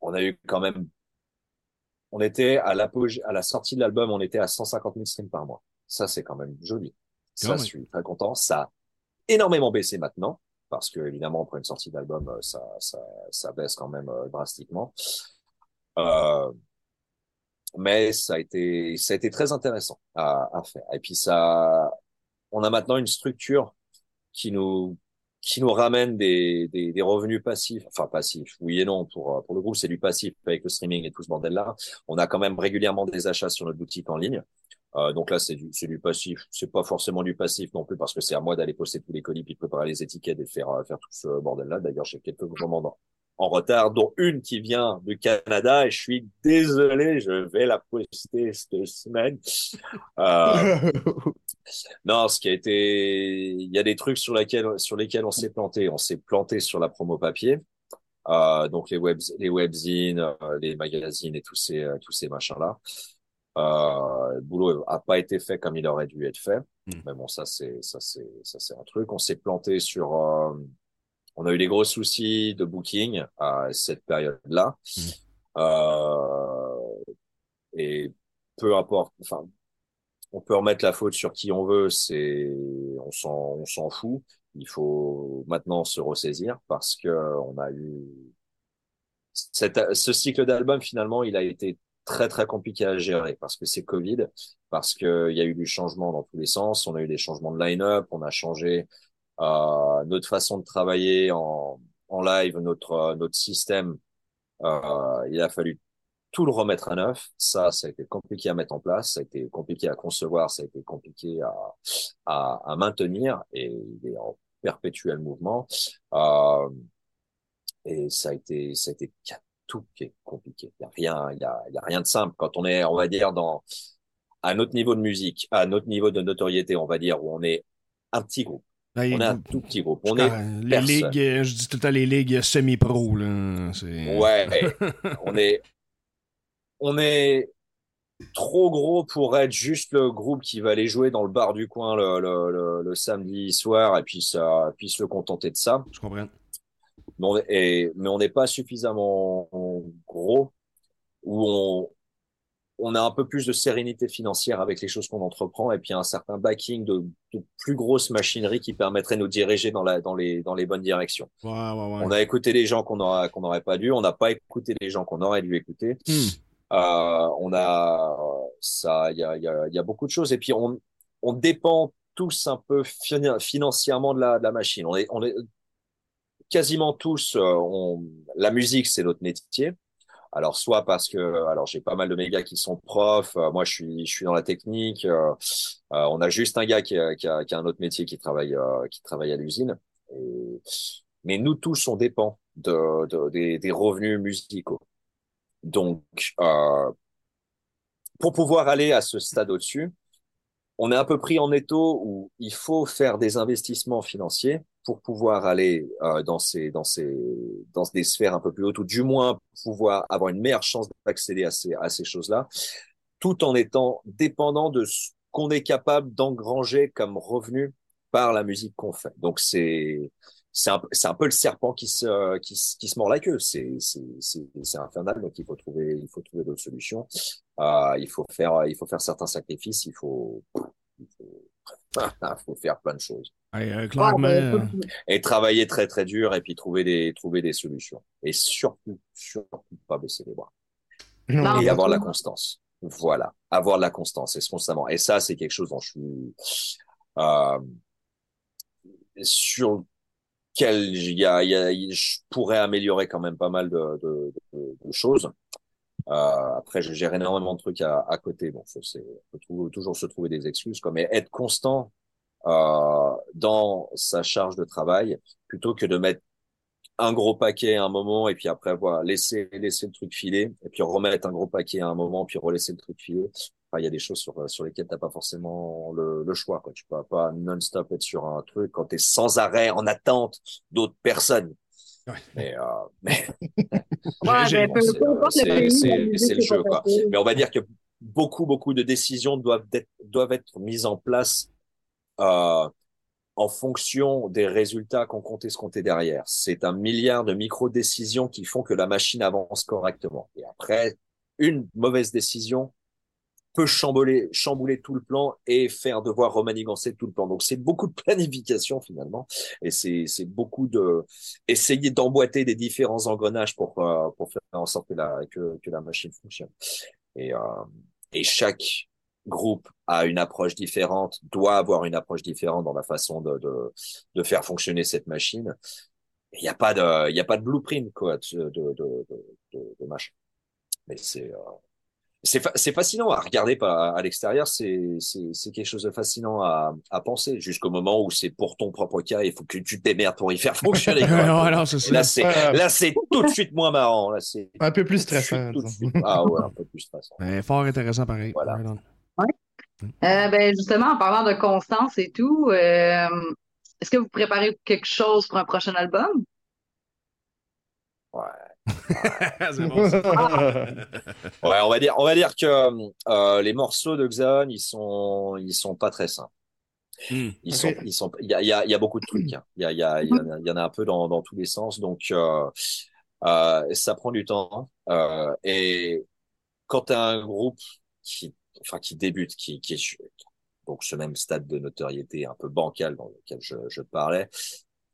on a eu quand même on était à l'apogée, à la sortie de l'album, on était à 150 000 streams par mois. Ça, c'est quand même joli. Ça, Quand même. je suis très content. Ça a énormément baissé maintenant, parce que évidemment, après une sortie d'album, ça, ça, ça baisse quand même euh, drastiquement. Euh, mais ça a été, ça a été très intéressant à, à faire. Et puis ça, on a maintenant une structure qui nous, qui nous ramène des, des, des revenus passifs, enfin passifs, oui et non, pour, pour le groupe, c'est du passif avec le streaming et tout ce bordel-là. On a quand même régulièrement des achats sur notre boutique en ligne. Euh, donc là, c'est du, c'est du passif. C'est pas forcément du passif non plus parce que c'est à moi d'aller poster tous les colis puis préparer les étiquettes et faire, euh, faire tout ce bordel-là. D'ailleurs, j'ai quelques commandes en- retard, dont une qui vient du Canada et je suis désolé, je vais la poster cette semaine. Euh, non, ce qui a été, il y a des trucs sur lesquels, sur lesquels on s'est planté. On s'est planté sur la promo papier. Euh, donc les web, les webzines, euh, les magazines et tous ces, euh, tous ces machins-là. Euh, le boulot a pas été fait comme il aurait dû être fait. Mm. Mais bon, ça c'est, ça c'est, ça c'est un truc. On s'est planté sur, euh, on a eu des gros soucis de booking à cette période-là. Mm. Euh, et peu importe, enfin, on peut remettre la faute sur qui on veut, c'est, on s'en, on s'en fout. Il faut maintenant se ressaisir parce que on a eu cette, ce cycle d'album finalement, il a été très très compliqué à gérer parce que c'est Covid, parce que il y a eu du changement dans tous les sens. On a eu des changements de line-up, on a changé notre façon de travailler en, en live, notre notre système. Euh, il a fallu tout le remettre à neuf. Ça, ça a été compliqué à mettre en place, ça a été compliqué à concevoir, ça a été compliqué à, à, à maintenir et il est en perpétuel mouvement. Euh, et ça a été, ça a été tout qui est compliqué. Il y a rien, il y a, y a rien de simple. Quand on est, on va dire, dans à notre niveau de musique, à notre niveau de notoriété, on va dire, où on est un petit groupe. Ben, On est un tout petit groupe. On est les ligues, euh, je dis tout le temps les ligues semi-pro. là. Ouais, on est, on est trop gros pour être juste le groupe qui va aller jouer dans le bar du coin le, le, le, le samedi soir et puis ça, puis se contenter de ça. Je comprends. Mais on est- mais on n'est pas suffisamment gros où on, on a un peu plus de sérénité financière avec les choses qu'on entreprend et puis un certain backing de, de plus grosse machinerie qui permettrait de nous diriger dans la, dans les, dans les bonnes directions. Ouais, ouais, ouais. On a écouté les gens qu'on aura, qu'on n'aurait pas dû, on n'a pas écouté les gens qu'on aurait dû écouter. Hmm. Euh, on a ça, il y a, y, a, y a beaucoup de choses et puis on, on dépend tous un peu fina- financièrement de la, de la machine. On est, on est quasiment tous, euh, on, la musique c'est notre métier. Alors soit parce que, alors j'ai pas mal de mes gars qui sont profs, euh, moi je suis, je suis dans la technique. euh, euh, on a juste un gars qui a, qui a, un autre métier qui travaille, qui travaille à l'usine. Mais nous tous on dépend de, de- des, revenus musicaux. Donc, pour pouvoir aller à ce stade au-dessus, on est un peu pris en étau où il faut faire des investissements financiers pour pouvoir aller euh, dans ces dans ces dans des sphères un peu plus hautes ou du moins pouvoir avoir une meilleure chance d'accéder à ces à ces choses-là, tout en étant dépendant de ce qu'on est capable d'engranger comme revenu par la musique qu'on fait. Donc c'est c'est un, c'est un peu le serpent qui se, qui, qui se mord la queue. C'est, c'est infernal. Donc, il faut trouver, il faut trouver d'autres solutions. Euh, il faut faire, il faut faire certains sacrifices. Il faut, il faut, faire plein de choses. Euh, Ah, clairement, ben, euh, Et travailler très, très dur et puis trouver des, trouver des solutions. Et surtout, surtout pas baisser les bras. Non, et avoir la constance. Voilà. Avoir de la constance. Et constamment. Et ça, c'est quelque chose dont je suis, euh, sur lequel il y a, y a, je pourrais améliorer quand même pas mal de, de, de, de choses. Euh, après, je gère énormément de trucs à, à côté. Bon, peut tou- toujours se trouver des excuses, quoi. Mais être constant, euh, dans sa charge de travail, plutôt que de mettre un gros paquet à un moment et puis après voilà laisser laisser le truc filer et puis remettre un gros paquet à un moment puis relaisser le truc filer enfin, il y a des choses sur sur lesquelles t'as pas forcément le, le choix quoi tu peux pas non-stop être sur un truc quand t'es sans arrêt en attente d'autres personnes. Mais euh, mais Ouais, c'est- le jeu, quoi. mais on va dire que beaucoup beaucoup de décisions doivent être doivent être mises en place euh, en fonction des résultats qu'on compte et ce qu'on est derrière. C'est un milliard de micro-décisions qui font que la machine avance correctement. Et après, une mauvaise décision peut chambouler, chambouler tout le plan et faire devoir remanigancer tout le plan. Donc c'est beaucoup de planification finalement, et c'est c'est beaucoup de essayer d'emboîter des différents engrenages pour euh, pour faire en sorte que la que, que la machine fonctionne. Et euh, et chaque groupe a une approche différente, doit avoir une approche différente dans la façon de de, de faire fonctionner cette machine. Il n'y a pas de il y a pas de blueprint quoi de de de, de, de, machin. Mais c'est euh, c'est fa- c'est fascinant à regarder à l'extérieur, c'est c'est c'est quelque chose de fascinant à à penser jusqu'au moment où c'est pour ton propre cas, il faut que tu te démerdes pour y faire fonctionner. non, là c'est Ouais. là c'est tout de suite moins marrant, là c'est Un peu plus tout de suite, stressant. tout de. Ah ouais, un peu plus stressant. Fort intéressant, pareil. Voilà. Euh, ben, justement, en parlant de constance et tout, euh, est-ce que vous préparez quelque chose pour un prochain album? Ouais. Bon, ça. Ouais, on va dire, on va dire que euh, les morceaux de Xon, ils sont, ils sont pas très simples. Hmm. Ils sont, ils sont, il y a, il y a, y a beaucoup de trucs. hein. Il y a, il y a, il y en a, il y en a un peu dans, dans tous les sens. Donc, euh, euh, ça prend du temps. Euh, et quand tu as un groupe qui, enfin, qui débute, qui, qui est donc ce même stade de notoriété un peu bancal dans lequel je, je parlais,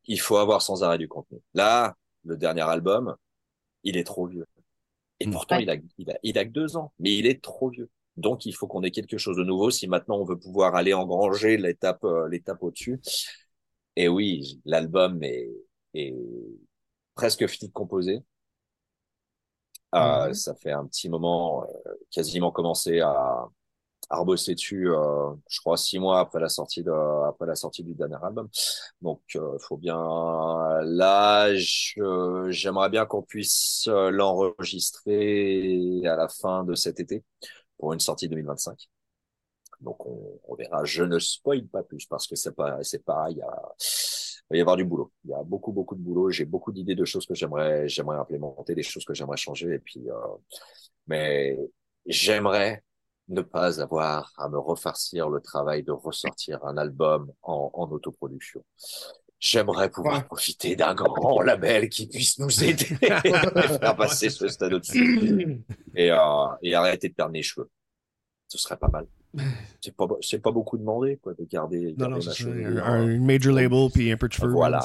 il faut avoir sans arrêt du contenu. Là, le dernier album, il est trop vieux. Et Mm. pourtant, Ouais. il a, il a, il a que deux ans, mais il est trop vieux. Donc, il faut qu'on ait quelque chose de nouveau si maintenant on veut pouvoir aller engranger l'étape, euh, l'étape au-dessus. Et oui, l'album est, est presque fini de composer. Euh, Mhm. Ça fait un petit moment, euh, quasiment commencé à, à rebosser dessus, euh, je crois six mois après la sortie de, après la sortie du dernier album. Donc, euh, faut bien. Là, j'aimerais bien qu'on puisse euh, l'enregistrer à la fin de cet été pour une sortie 2025. Donc, on, on verra. Je ne spoil pas plus parce que c'est pas, c'est pareil. Il y a- il va y avoir du boulot. Il y a beaucoup, beaucoup de boulot. J'ai beaucoup d'idées de choses que j'aimerais, j'aimerais implémenter, des choses que j'aimerais changer. Et puis, euh, mais j'aimerais ne pas avoir à me refarcir le travail de ressortir un album en, en autoproduction. J'aimerais pouvoir Ouais. profiter d'un grand label qui puisse nous aider à faire passer ce stade au-dessus et, euh, et arrêter de perdre mes cheveux. Ce serait pas mal. C'est pas, c'est pas beaucoup demandé, quoi, de garder, Non, garder non, chevelure. Un, un major label puis un peu de cheveux. Voilà.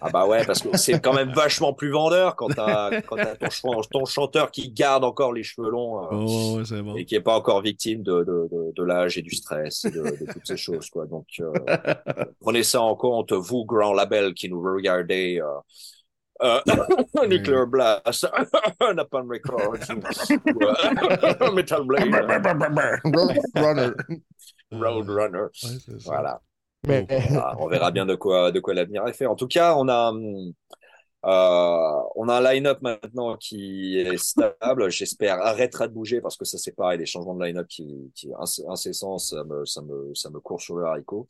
Ah bah ouais, parce que c'est quand même vachement plus vendeur quand t'as, quand t'as ton, ton chanteur qui garde encore les cheveux longs. euh, Oh, c'est bon. et qui est pas encore victime de, de, de, de l'âge et du stress et de, de toutes ces choses quoi donc euh, prenez ça en compte vous grand label qui nous regardez euh, euh, Nuclear Blast Napalm Records euh, Metal Blade Runner. Roadrunner Ouais, c'est ça. voilà Mais Ah, on verra bien de quoi de quoi l'avenir est fait en tout cas on a euh, on a un line-up maintenant qui est stable. J'espère arrêtera de bouger parce que ça c'est pareil, les changements de line-up qui, qui inc- incessants, ça me, ça me, ça me court sur le haricot.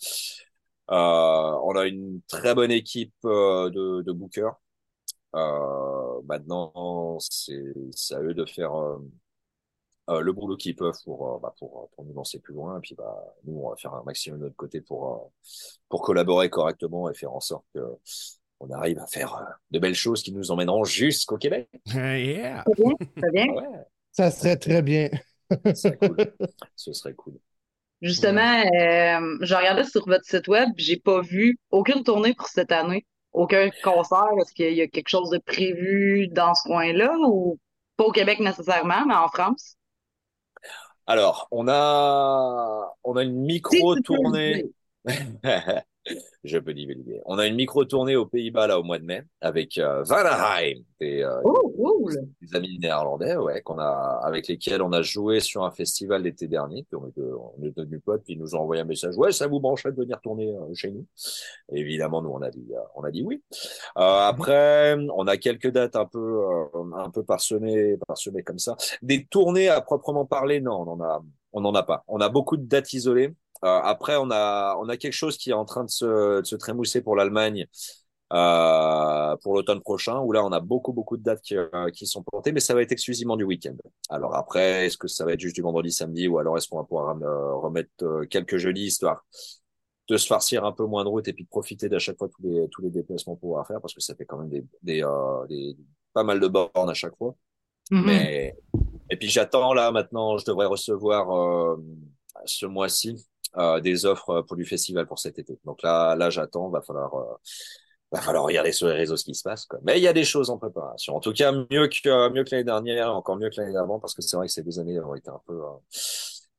Euh, on a une très bonne équipe euh, de, de bookers. Euh, maintenant, c'est à eux de faire euh, euh, le boulot qu'ils peuvent pour, euh, bah, pour, pour nous lancer plus loin. Et puis, bah, nous, on va faire un maximum de notre côté pour, euh, pour collaborer correctement et faire en sorte que on arrive à faire de belles choses qui nous emmèneront jusqu'au Québec. yeah. Très bien, très bien. Ouais, ça serait très bien. ce serait cool. Ce serait cool. Justement, euh, je regardais sur votre site web, j'ai pas vu aucune tournée pour cette année, aucun concert? Est-ce qu'il y a quelque chose de prévu dans ce coin-là ou pas au Québec nécessairement, mais en France? Alors, on a, on a une Si Je peux divulguer. On a une micro tournée aux Pays-Bas là au mois de mai avec euh, Vanaheim, des, euh, Oh, cool! des amis néerlandais, ouais, qu'on a, avec lesquels on a joué sur un festival l'été dernier. Puis on est, on est devenus potes, puis ils nous ont envoyé un message. Ouais, ça vous brancherait de venir tourner euh, chez nous? Et évidemment, nous, on a dit, euh, on a dit oui. Euh, après, on a quelques dates un peu, euh, un peu parsemées, parsemées comme ça. Des tournées à proprement parler, non, on en a, on en a pas. On a beaucoup de dates isolées. Euh, après, on a, on a quelque chose qui est en train de se, de se trémousser pour l'Allemagne euh, pour l'automne prochain, où là, on a beaucoup, beaucoup de dates qui, euh, qui sont plantées, mais ça va être exclusivement du week-end. Alors après, est-ce que ça va être juste du vendredi, samedi, ou alors est-ce qu'on va pouvoir euh, remettre euh, quelques jeudis, histoire de se farcir un peu moins de route et puis de profiter d'à chaque fois tous les, tous les déplacements pour pouvoir faire, parce que ça fait quand même des, des, euh, des pas mal de bornes à chaque fois. Mhm. Mais et puis j'attends là maintenant, je devrais recevoir euh, ce mois-ci euh, des offres pour du festival pour cet été. Donc là, là j'attends. Va falloir, euh, va falloir regarder sur les réseaux ce qui se passe. Quoi. Mais il y a des choses en préparation. En tout cas, mieux que mieux que l'année dernière, encore mieux que l'année d'avant, parce que c'est vrai que ces deux années ont été un peu euh,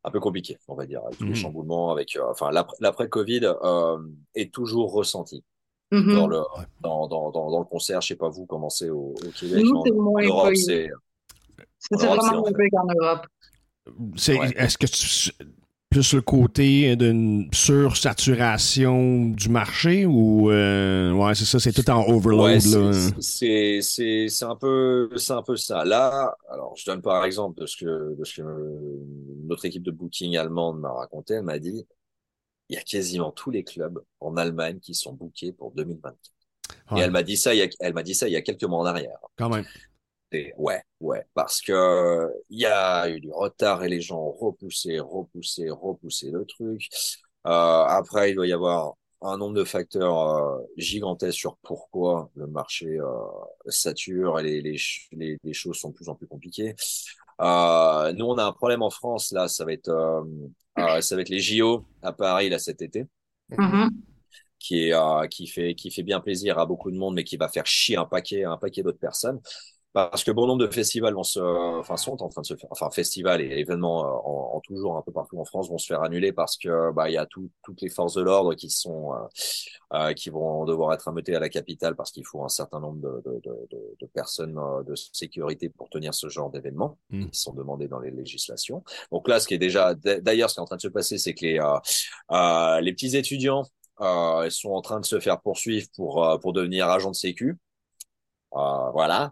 un peu compliquées, on va dire, avec tous les Mhm. chamboulements, avec euh, enfin l'après Covid euh, est toujours ressenti Mhm. dans le dans, dans, dans, dans le concert. Je sais pas vous comment c'est au, au Québec, Nous, mais en, c'est moins en Europe c'est C'est en vraiment qu'en Europe. Est-ce que tu, plus le côté d'une sursaturation du marché ou euh, ouais c'est ça c'est tout en overload Ouais, là. c'est- c'est c'est c'est un peu c'est un peu ça. Là, alors je donne par exemple de ce que de ce que euh, notre équipe de booking allemande m'a raconté. Elle m'a dit il y a quasiment tous les clubs en Allemagne qui sont bookés pour 2024. Et elle m'a dit ça, il y a, elle m'a dit ça il y a quelques mois en arrière. Quand même. Et ouais, ouais, parce que il y a eu du retard et les gens ont repoussé, repoussé, repoussé le truc. Euh, après, il doit y avoir un nombre de facteurs euh, gigantesques sur pourquoi le marché euh, sature et les, les, les, les, choses sont de plus en plus compliquées. Nous, on a un problème en France là, ça va être ça va être les JO à Paris là cet été. Mhm. qui est qui fait qui fait bien plaisir à beaucoup de monde mais qui va faire chier un paquet un paquet d'autres personnes parce que bon nombre de festivals vont se, enfin sont en train de se faire, enfin festivals et événements euh, en, en toujours un peu partout en France vont se faire annuler parce que bah il y a tout, toutes les forces de l'ordre qui sont euh, euh, qui vont devoir être ameutées à la capitale parce qu'il faut un certain nombre de, de, de, de personnes euh, de sécurité pour tenir ce genre d'événements Mm. qui sont demandés dans les législations. Donc là, ce qui est déjà d'ailleurs ce qui est en train de se passer, c'est que les euh, les petits étudiants euh, sont en train de se faire poursuivre pour pour devenir agents de sécu. voilà,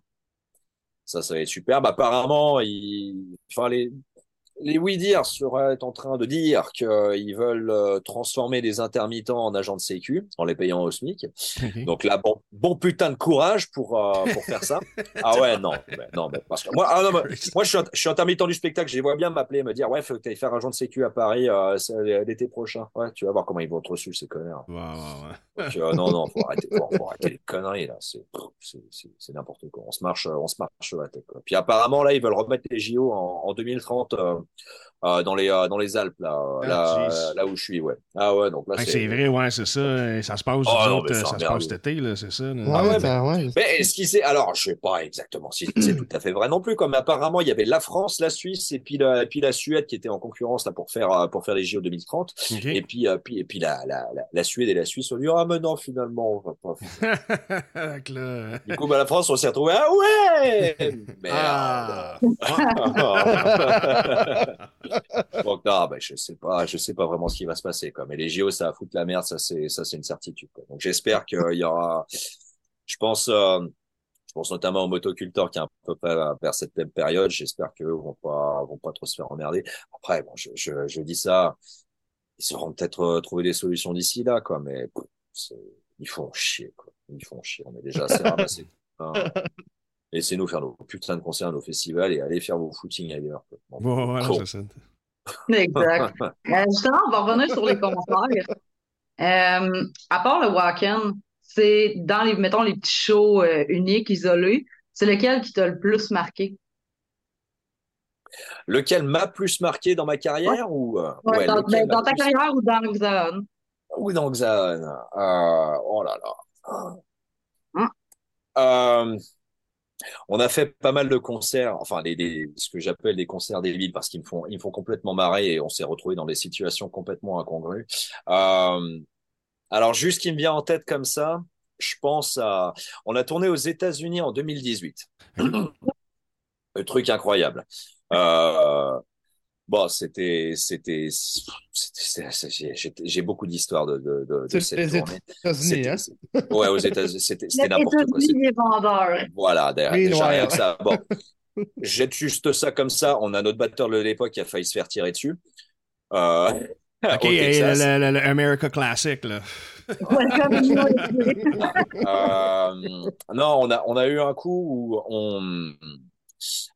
ça, ça va être super. Bah, apparemment, il... enfin, les, les oui-dire seraient en train de dire qu'ils veulent euh, transformer des intermittents en agents de sécu en les payant au SMIC. Ok. Donc là, bon, bon putain de courage pour, euh, pour faire ça. Ah ouais, non, mais- non, mais parce que moi, ah non, mais moi je, suis, int- je suis intermittent du spectacle, je les vois bien m'appeler et me dire, ouais, faut que tu ailles faire agent de sécu à Paris euh, l'été prochain. Ouais, tu vas voir comment ils vont te reçu, ces connards. Ouais, ouais, ouais. Donc, euh, non, non, faut arrêter, faut, faut arrêter les conneries là. C'est, c'est, c'est, c'est n'importe quoi. On se marche, on se marche la tête. Quoi. Puis apparemment là, ils veulent remettre les JO en, en 2030 euh, euh, dans les euh, dans les Alpes là, euh, Ah, là, où je suis, ouais. Ah ouais, donc là c'est. c'est vrai, ouais, c'est ça. Ça se passe, Oh, non, autres, c'est ça se passe cet été, là, c'est ça. là. Ouais, Ah ouais, ben, ouais. Mais ce qui c'est, alors je sais pas exactement si c'est tout à fait vrai non plus. Comme apparemment il y avait la France, la Suisse et puis la, et puis la Suède qui étaient en concurrence là pour faire euh, pour faire les JO 2030. Ok. Et puis euh, puis et puis la, la la la Suède et la Suisse ont dit ah mais non finalement on va pas. faire Du coup, bah, la France, on s'est retrouvé. Ah ouais! Merde! Ah. Donc, non, ben, je sais pas, je sais pas vraiment ce qui va se passer, quoi. Mais les JO, ça va foutre la merde, ça, c'est, ça, c'est une certitude, quoi. Donc, j'espère qu'il y aura, je pense, euh, je pense notamment aux motoculteurs qui est un peu vers cette même période. J'espère qu'eux vont pas, vont pas trop se faire emmerder. Après, bon, je, je, je dis ça, ils sauront peut-être euh, trouver des solutions d'ici là, quoi. Mais ils font chier, quoi. Ils font chier. On est déjà assez ramassés. Hein. Laissez-nous faire nos putains de concerts, nos festivals et allez faire vos footings ailleurs. quoi. Bon, voilà, ça. Exact. Euh, justement, on va revenir sur les concerts. Euh, à part le walk-in, c'est dans les, mettons, les petits shows euh, uniques, isolés, c'est lequel qui t'a le plus marqué? Lequel m'a plus marqué dans ma carrière ou euh, Ouais, dans, lequel ben, dans ta plus- carrière ou dans l'Hexagone? Ou dans Xan Euh, Oh là là. Hein? Euh, on a fait pas mal de concerts, enfin des, des- ce que j'appelle des concerts débiles parce qu'ils me font, ils me font complètement marrer et on s'est retrouvé dans des situations complètement incongrues. Euh, alors juste qui me vient en tête comme ça, je pense à, on a tourné aux États-Unis en 2018. Le truc incroyable. Euh, bon, c'était, c'était, j'ai- j'ai j'ai beaucoup d'histoires de, de, de, de C'est cette les tournée. États-Unis, hein? C'était- Ouais, aux États-Unis, c'était n'importe quoi. États-Unis, C'était- les vendeurs. Voilà, déjà, rien que ça. Bon, jette juste ça comme ça. On a notre batteur de l'époque qui a failli se faire tirer dessus. Euh, Ok, au et Texas. le, le- le America Classic, là. Welcome to USA. Euh, non, on a, on a eu un coup où on,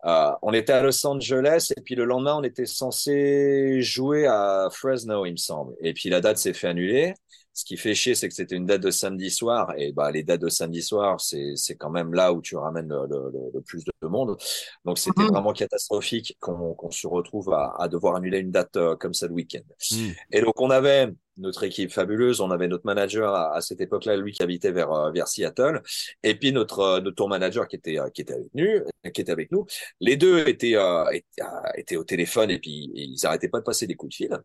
euh, on était à Los Angeles et puis le lendemain, on était censé jouer à Fresno, il me semble. Et puis la date s'est fait annuler. Ce qui fait chier, c'est que c'était une date de samedi soir. Et bah, les dates de samedi soir, c'est, c'est quand même là où tu ramènes le, le, plus de monde. Donc, c'était Mhm. vraiment catastrophique qu'on, se retrouve à, à devoir annuler une date euh, comme ça le week-end. Hmm. Et donc, on avait notre équipe fabuleuse, on avait notre manager à, à cette époque-là, lui qui habitait vers, euh, vers Seattle, et puis notre, euh, notre tour manager qui était, qui était avec nous, qui était avec nous. Les deux étaient, euh, étaient, euh, étaient au téléphone et puis ils arrêtaient pas de passer des coups de fil.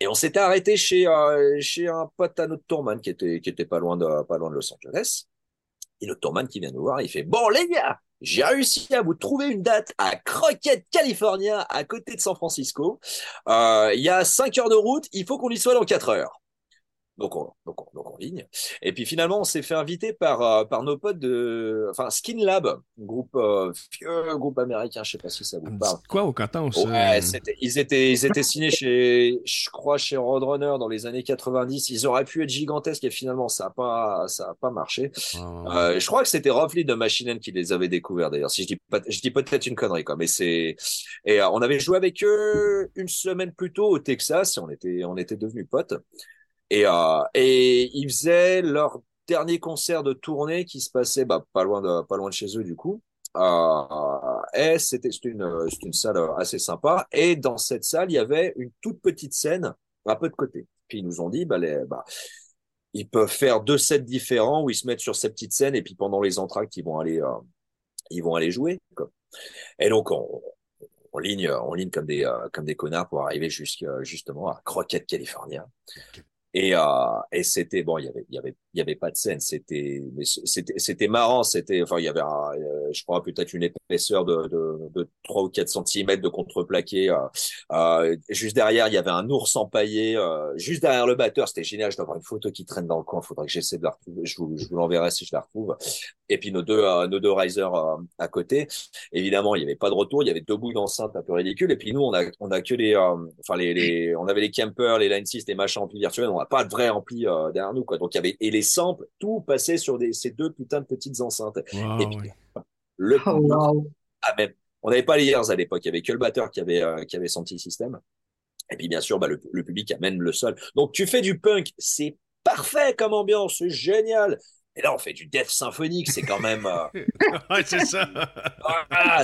Et on s'était arrêté chez, euh, chez un pote à notre tourman qui était, qui était pas loin de, pas loin de Los Angeles. Et notre tourman qui vient nous voir, il fait, bon, les gars, j'ai réussi à vous trouver une date à Crockett, California, à côté de San Francisco. Euh, Il y a cinq heures de route, il faut qu'on y soit dans quatre heures. Donc on, donc, on, donc on ligne. Et puis finalement, on s'est fait inviter par, euh, par nos potes de, enfin, Skin Lab, groupe, euh, vieux groupe américain, je sais pas si ça vous parle. Quoi au ça? Ouais, c'était- ils étaient, ils étaient signés chez, je crois, chez Roadrunner dans les années 90. Ils auraient pu être gigantesques et finalement, ça a pas, ça a pas marché. Ah, Euh, je crois que c'était Roughly de Machine qui les avait découverts d'ailleurs. Si je dis pas, je dis peut-être une connerie quoi, mais c'est et euh, on avait joué avec eux une semaine plus tôt au Texas. Et on était, on était devenus potes. Et euh, et ils faisaient leur dernier concert de tournée qui se passait bah, pas loin de pas loin de chez eux du coup. Euh, et c'était une une salle assez sympa. Et dans cette salle, il y avait une toute petite scène un peu de côté. Puis ils nous ont dit bah les bah ils peuvent faire deux sets différents où ils se mettent sur cette petite scène et puis pendant les entractes ils vont aller euh, ils vont aller jouer. Et donc on, on ligne on ligne comme des euh, comme des connards pour arriver jusqu'à justement à Croquette California. Et euh, et c'était bon il y avait il y avait il y avait pas de scène. C'était c'était c'était marrant. C'était enfin il y avait un, euh, je crois peut-être une épaisseur de de de 3 ou 4 centimètres de contreplaqué euh, euh, juste derrière il y avait un ours empaillé euh, juste derrière le batteur. C'était génial. Je dois avoir une photo qui traîne dans le coin. Faudrait que j'essaie de la retrouver. Je vous, je vous l'enverrai si je la retrouve. Et puis nos deux nos deux risers à côté. Évidemment il y avait pas de retour. Il y avait deux bouts d'enceinte un peu ridicules. Et puis nous on a on a que les enfin les, les on avait les campers les line 6 les machins amplis virtuels. on n'a pas de vrai ampli euh, derrière nous quoi donc il y avait et les samples tout passait sur des ces deux putains de petites enceintes wow, et puis le Oh, wow. ah, même, on n'avait pas les ears à l'époque, il y avait que le batteur qui avait, euh, qui avait son petit système. Et puis bien sûr, bah, le, le public amène le sol. Donc tu fais du punk, c'est parfait comme ambiance, c'est génial. Et là, on fait du death symphonique, c'est quand même. euh, ouais, c'est ça.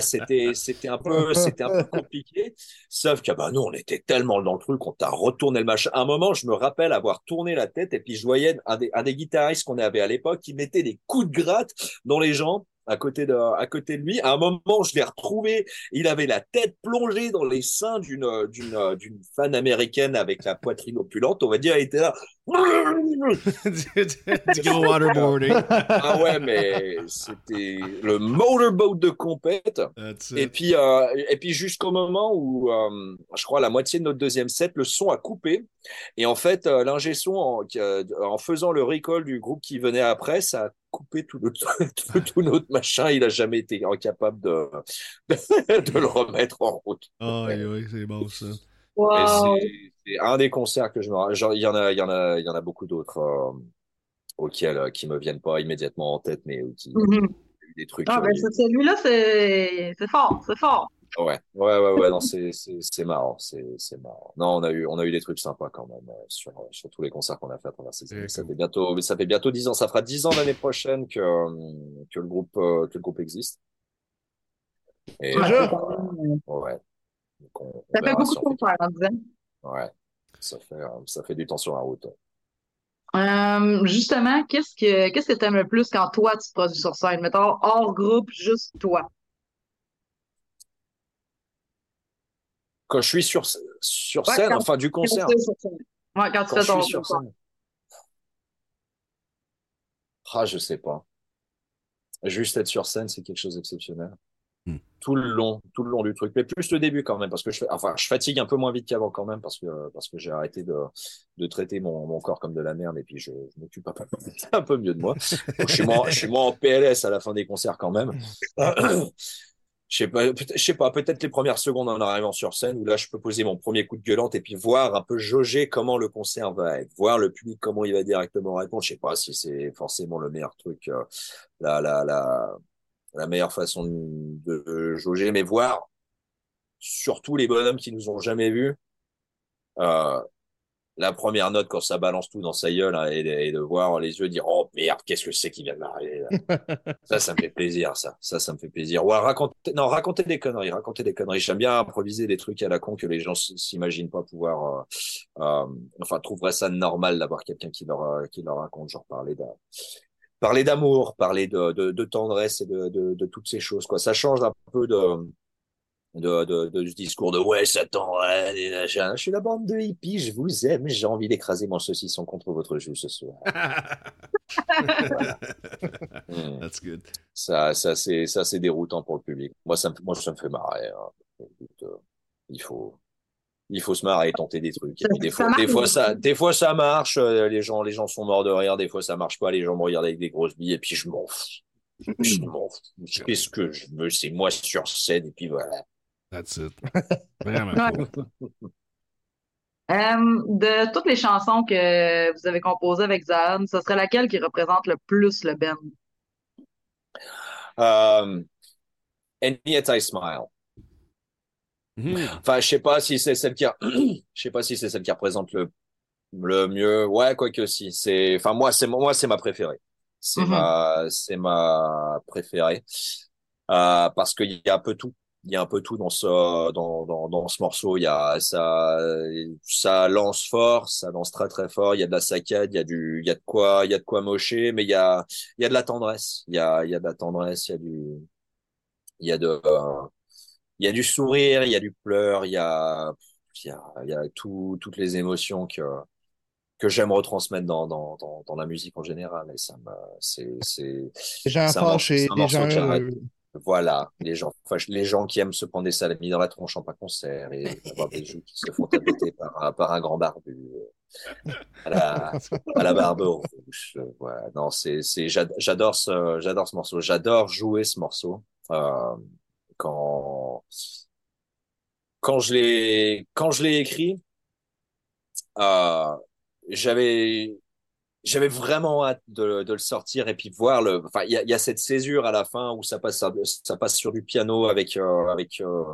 c'était, c'était un peu, c'était un peu compliqué. Sauf que, bah, nous, on était tellement dans le truc qu'on t'a retourné le machin. À un moment, je me rappelle avoir tourné la tête et puis je voyais un des, un des guitaristes qu'on avait à l'époque qui mettait des coups de gratte dans les gens à côté de, à côté de lui. À un moment, je l'ai retrouvé. Il avait la tête plongée dans les seins d'une, d'une, d'une fan américaine avec la poitrine opulente. On va dire, il était là. waterboarding. ah ouais, mais c'était le motorboat de compète. Et puis, euh, et puis jusqu'au moment où, euh, je crois, à la moitié de notre deuxième set, le son a coupé. Et en fait, euh, l'ingé son, en, euh, en faisant le recall du groupe qui venait après, ça a coupé tout, notre, tout, tout notre machin. Il a jamais été incapable de, de le remettre en route. Oh, oui, oui, c'est bon, ça. Wow. c'est- un des concerts que je me rappelle. Genre, Il y en a, il y en a, il y en a beaucoup d'autres euh, auxquels euh, qui me viennent pas immédiatement en tête, mais qui Mhm. des trucs. Ah, euh, ben, celui-là, c'est fort, c'est fort. Ouais, ouais, ouais, ouais, non, c'est, c'est, c'est marrant, c'est, c'est marrant. Non, on a eu, on a eu des trucs sympas quand même, euh, sur, euh, sur tous les concerts qu'on a fait à travers ces années. Ça cool. fait bientôt, ça fait bientôt dix ans, ça fera dix ans l'année prochaine que, euh, que le groupe, que le groupe existe. Et, Ouais, euh. Donc, on, on Ça fait beaucoup de concerts en disant. Ouais. Ça fait, euh, ça fait du temps sur la route. Euh, justement, qu'est-ce que qu'est-ce que t'aimes le plus quand toi tu te produis sur scène? Mettons, hors groupe, juste toi. Quand je suis sur, sur scène, enfin, du Quand concert, tu es sur scène. Ouais, quand tu quand fais je ton suis sur scène. Ah, je sais pas. Juste être sur scène, c'est quelque chose d'exceptionnel. Hmm. Tout le long, tout le long du truc. Mais plus le début quand même, parce que je fais, enfin, je fatigue un peu moins vite qu'avant quand même, parce que, parce que j'ai arrêté de, de traiter mon, mon corps comme de la merde et puis je, je m'occupe un peu, un peu mieux de moi. Donc, je suis moins, je suis moins en PLS à la fin des concerts quand même. Je sais pas, je sais pas, peut-être les premières secondes en arrivant sur scène où là je peux poser mon premier coup de gueulante et puis voir un peu jauger comment le concert va être, voir le public comment il va directement répondre. Je sais pas si c'est forcément le meilleur truc, euh, la, la, la, la meilleure façon de, de jauger, mais voir surtout les bonhommes qui nous ont jamais vus, euh, la première note quand ça balance tout dans sa gueule hein, et, de- et de voir les yeux dire oh merde qu'est-ce que c'est qui vient de m'arriver ça ça me fait plaisir ça. Ça ça me fait plaisir. Ouais raconter non raconter des conneries raconter des conneries. J'aime bien improviser des trucs à la con que les gens s'imaginent pas pouvoir euh, euh, enfin trouveraient ça normal d'avoir quelqu'un qui leur euh, qui leur raconte genre parler d'un parler d'amour parler de, de de tendresse et de, de de toutes ces choses quoi. Ça change un peu de de, de, de ce discours de ouais, Satan, ouais, des machins. je suis la bande de hippies, je vous aime, j'ai envie d'écraser mon saucisson contre votre joue ce soir. That's good. Ça, ça c'est, ça c'est déroutant pour le public. Moi, ça me, moi, ça me fait marrer. hein. Euh, il faut, il faut se marrer et tenter des trucs. Et des, fois, des, fois, ça, des fois, ça marche. euh, Les gens, les gens sont morts de rire. Des fois, ça marche pas. Les gens me regardent avec des grosses billes. Et puis, je m'en fous. Je m'en fous. Je fais ce que je veux. C'est moi sur scène. Et puis voilà. That's it. Vraiment. Ouais. cool. Euh, de toutes les chansons que vous avez composées avec Zahn, ce serait laquelle qui représente le plus le band? Euh, And Yet I Smile. Mhm. Enfin, je sais pas si c'est celle qui, a- je sais pas si c'est celle qui représente le, le mieux. Ouais, quoi que si. C'est, enfin, moi, c'est, moi, c'est ma préférée. C'est Mhm. ma, c'est ma préférée. Euh, parce qu'il y a un peu tout. Il y a un peu tout dans ce, dans, dans, dans ce morceau. Il y a, ça, ça lance fort, ça lance très, très fort. Il y a de la saccade, il y a du, il y a de quoi, il y a de quoi mocher, mais il y a, il y a de la tendresse. Il y a, il y a de la tendresse, il y a du, il y a de, euh, il y a du sourire, il y a du pleur, il y a, il y a, il y a tout, toutes les émotions que, que j'aime retransmettre dans, dans, dans, dans la musique en général. Et ça me, c'est, c'est, c'est un morceau- fâchés, c'est Voilà, les gens, enfin, les gens qui aiment se prendre des salamis dans la tronche en pas concert et avoir des joues qui se font taper par, un- par un grand barbu euh, à la, à la barbe rouge. Euh, Voilà, non, c'est, c'est, j'ad- j'adore ce, j'adore ce morceau. J'adore jouer ce morceau. Euh, quand, quand je l'ai, quand je l'ai écrit, euh, j'avais, j'avais vraiment hâte de, de le sortir et puis voir le. Enfin, il y y a cette césure à la fin où ça passe, ça passe sur du piano avec, euh, avec, euh,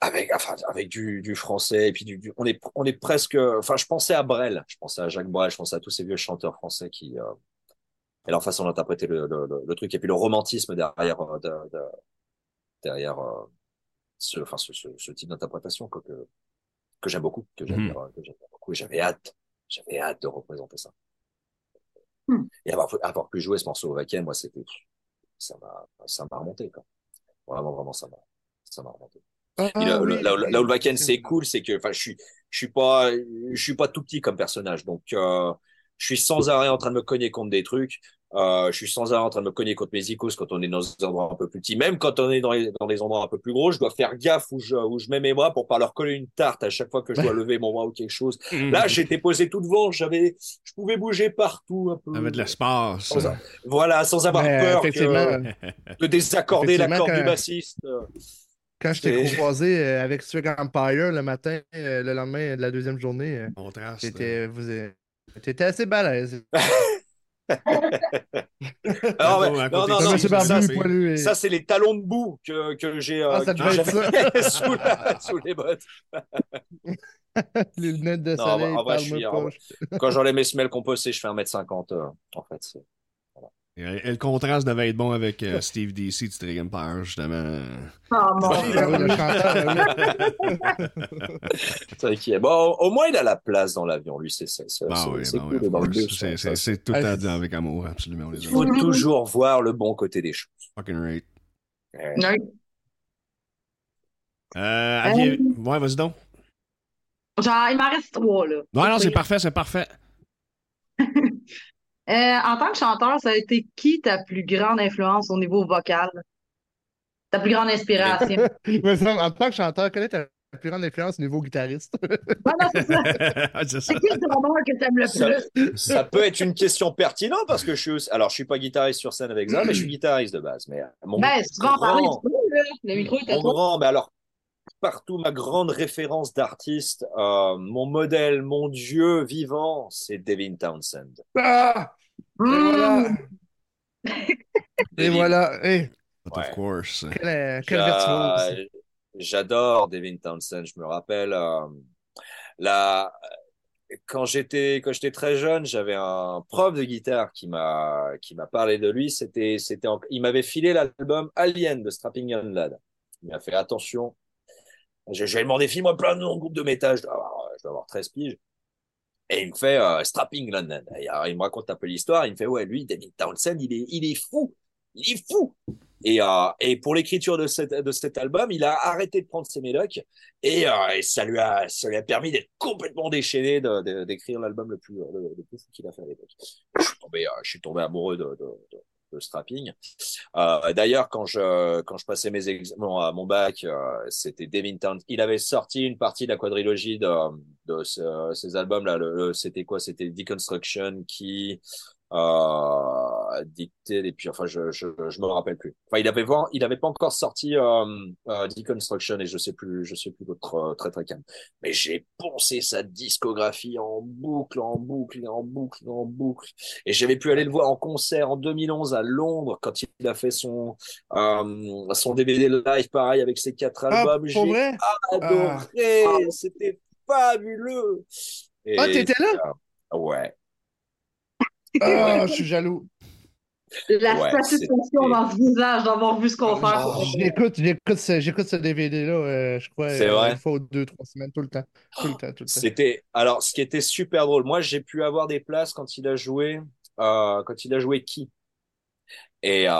avec, enfin, avec du, du français et puis du, du- on est, on est presque. Enfin, je pensais à Brel, je pensais à Jacques Brel, je pensais à tous ces vieux chanteurs français qui. Euh, et leur façon d'interpréter le, le, le, le truc et puis le romantisme derrière, euh, de, de- derrière euh, ce, enfin, ce, ce, ce type d'interprétation que, que, j'aime beaucoup, que j'aime que j'aime bien beaucoup. Et j'avais hâte, j'avais hâte de représenter ça. Hmm. Et avoir, avoir pu jouer ce morceau au Wacken, moi, c'était, ça m'a, ça m'a remonté, quoi. Vraiment, vraiment, ça m'a, ça m'a remonté. Ah, Et là, oui, là, où- là où le Wacken, c'est cool, c'est que, enfin, je suis, je suis pas, je suis pas tout petit comme personnage. Donc, euh, je suis sans arrêt en train de me cogner contre des trucs. Euh, je suis sans arrêt en train de me cogner contre mes icônes quand on est dans des endroits un peu plus petits. Même quand on est dans, les, dans des endroits un peu plus gros, je dois faire gaffe où je, où je mets mes bras pour pas leur coller une tarte à chaque fois que je dois lever mon bras ou quelque chose. Là, j'étais posé tout devant, j'avais, je pouvais bouger partout un peu. Avec de l'espace. Sans a- Voilà, sans avoir Mais, peur que, de désaccorder effectivement, l'accord du bassiste. Quand je t'ai croisé euh, avec Strict Empire le matin, euh, le lendemain de la deuxième journée, Contraste. t'étais vous, euh, t'étais assez balèze. Alors, mais- côté non, de non, non, monsieur ça, c'est- et- Ça, c'est les talons de boue que, que j'ai euh, Ah, j'avais sous, sous les bottes. les lunettes de Non, soleil. en vrai, je parle-moi suis- en vrai. Quand j'enlève mes semelles composées, je fais 1m50. euh, en fait, Et, et le contraste devait être bon avec euh, Steve DC de Strig Empire, justement. Oh mon Dieu. oui, le chanteur, oui. Bon, au, moins, il a la place dans l'avion, lui, c'est c'est- Ah oui, c'est cool oui, C'est- ça, tout à dire avec amour, absolument. Il faut toujours voir le bon côté des choses. Fucking right. Ouais. Oui. Euh, aviez- Ouais, vas-y donc. Genre, il m'en reste trois, là. Non, non, c'est parfait, c'est parfait. Euh, en tant que chanteur, ça a été qui ta plus grande influence au niveau vocal? Ta plus grande inspiration? Mais ça, en tant que chanteur, quelle est ta plus grande influence au niveau guitariste? Non, c'est ça. qui le drummer que t'aimes le Ça- plus? Ça peut être une question pertinente parce que je suis aussi- alors je suis pas guitariste sur scène avec ça, mais je suis guitariste de base. Mais mon Ben, parler, grand- tu peux, là. Le micro est à Mon toi. grand, mais alors, partout, ma grande référence d'artiste, euh, mon modèle, mon dieu vivant, c'est Devin Townsend. Ah! Et voilà! Mmh. Et voilà! Ouais. of course. j'a- virtuose! J'adore Devin Townsend. Je me rappelle, euh, la, quand j'étais, quand j'étais très jeune, j'avais un prof de guitare qui m'a, qui m'a parlé de lui. C'était, c'était, en- il m'avait filé l'album Alien de Strapping Young Lad. Il m'a fait attention. J'ai demandé, file-moi plein de noms de groupe de métal. Je dois avoir, je dois avoir 13 piges. Et il me fait euh, Strapping London. Il me raconte un peu l'histoire. Il me fait ouais, lui, David Townsend, il est, il est fou, il est fou. Et, euh, et pour l'écriture de, de cet album, il a arrêté de prendre ses médocs et, euh, ça lui a, ça lui a permis d'être complètement déchaîné, d'écrire l'album le plus, le, plus fou qu'il a fait à l'époque. Je suis tombé, amoureux de, strapping. Euh, D'ailleurs, quand je quand je passais mes examens mon bac, euh, c'était Devin. Il avait sorti une partie de la quadrilogie de, de ce, ces albums là. Le, c'était quoi? C'était Deconstruction qui euh, dicté et puis enfin je, je je me rappelle plus. Enfin il avait pas il avait pas encore sorti euh, euh, Deconstruction et je sais plus je sais plus d'autres euh, très très calme. Mais j'ai poncé sa discographie en boucle en boucle en boucle en boucle et j'avais pu aller le voir en concert en 2011 à Londres quand il a fait son euh, son DVD live pareil avec ses quatre Ah, albums. j'ai adoré, c'était fabuleux. Et Ah, t'étais là? Ouais. Ah, je suis jaloux. La Ouais, satisfaction dans ce visage d'avoir vu ce concert. Oh, J'écoute, j'écoute ce, j'écoute ce DVD-là, euh, je crois, C'est euh, vrai? une fois ou deux, trois semaines, tout le temps. Tout le temps, tout le temps. C'était alors ce qui était super drôle. Moi, j'ai pu avoir des places quand il a joué euh, quand il a joué qui? Et euh,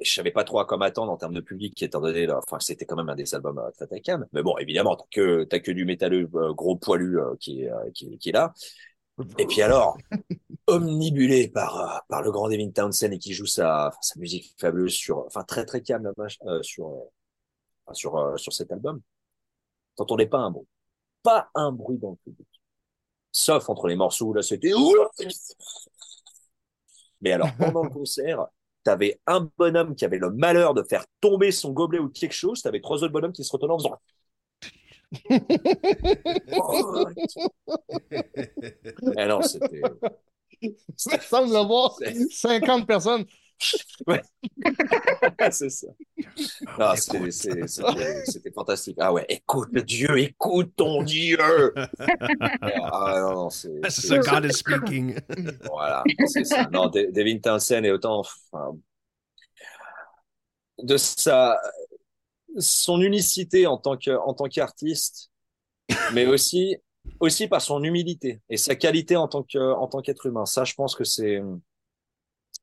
je savais pas trop à quoi m'attendre en termes de public étant donné là, enfin c'était quand même un des albums euh, très calme. Mais bon, évidemment, t'as que t'as que du métalleux euh, gros poilu euh, qui est euh, qui, qui est là. Et puis alors, omnibulé par euh, par le grand Devin Townsend et qui joue sa sa musique fabuleuse sur enfin très très calme euh, sur euh, sur euh, sur cet album. T'entendais pas un bruit, pas un bruit dans le public. Sauf entre les morceaux où là c'était mais alors pendant le concert, t'avais un bonhomme qui avait le malheur de faire tomber son gobelet ou quelque chose, t'avais trois autres bonhommes qui se retournaient en faisant non, c'était Ça semble avoir 50 personnes. c'est ça. C'était c'est- c'était- fantastique. Ah ouais, écoute le Dieu, écoute ton Dieu. ah non, non, c'est ça, God is speaking. Voilà, c'est ça. Non, Devin Townsend est autant enfin, de sa son unicité en tant que en tant qu'artiste, mais aussi aussi par son humilité et sa qualité en tant que en tant qu'être humain. Ça, je pense que c'est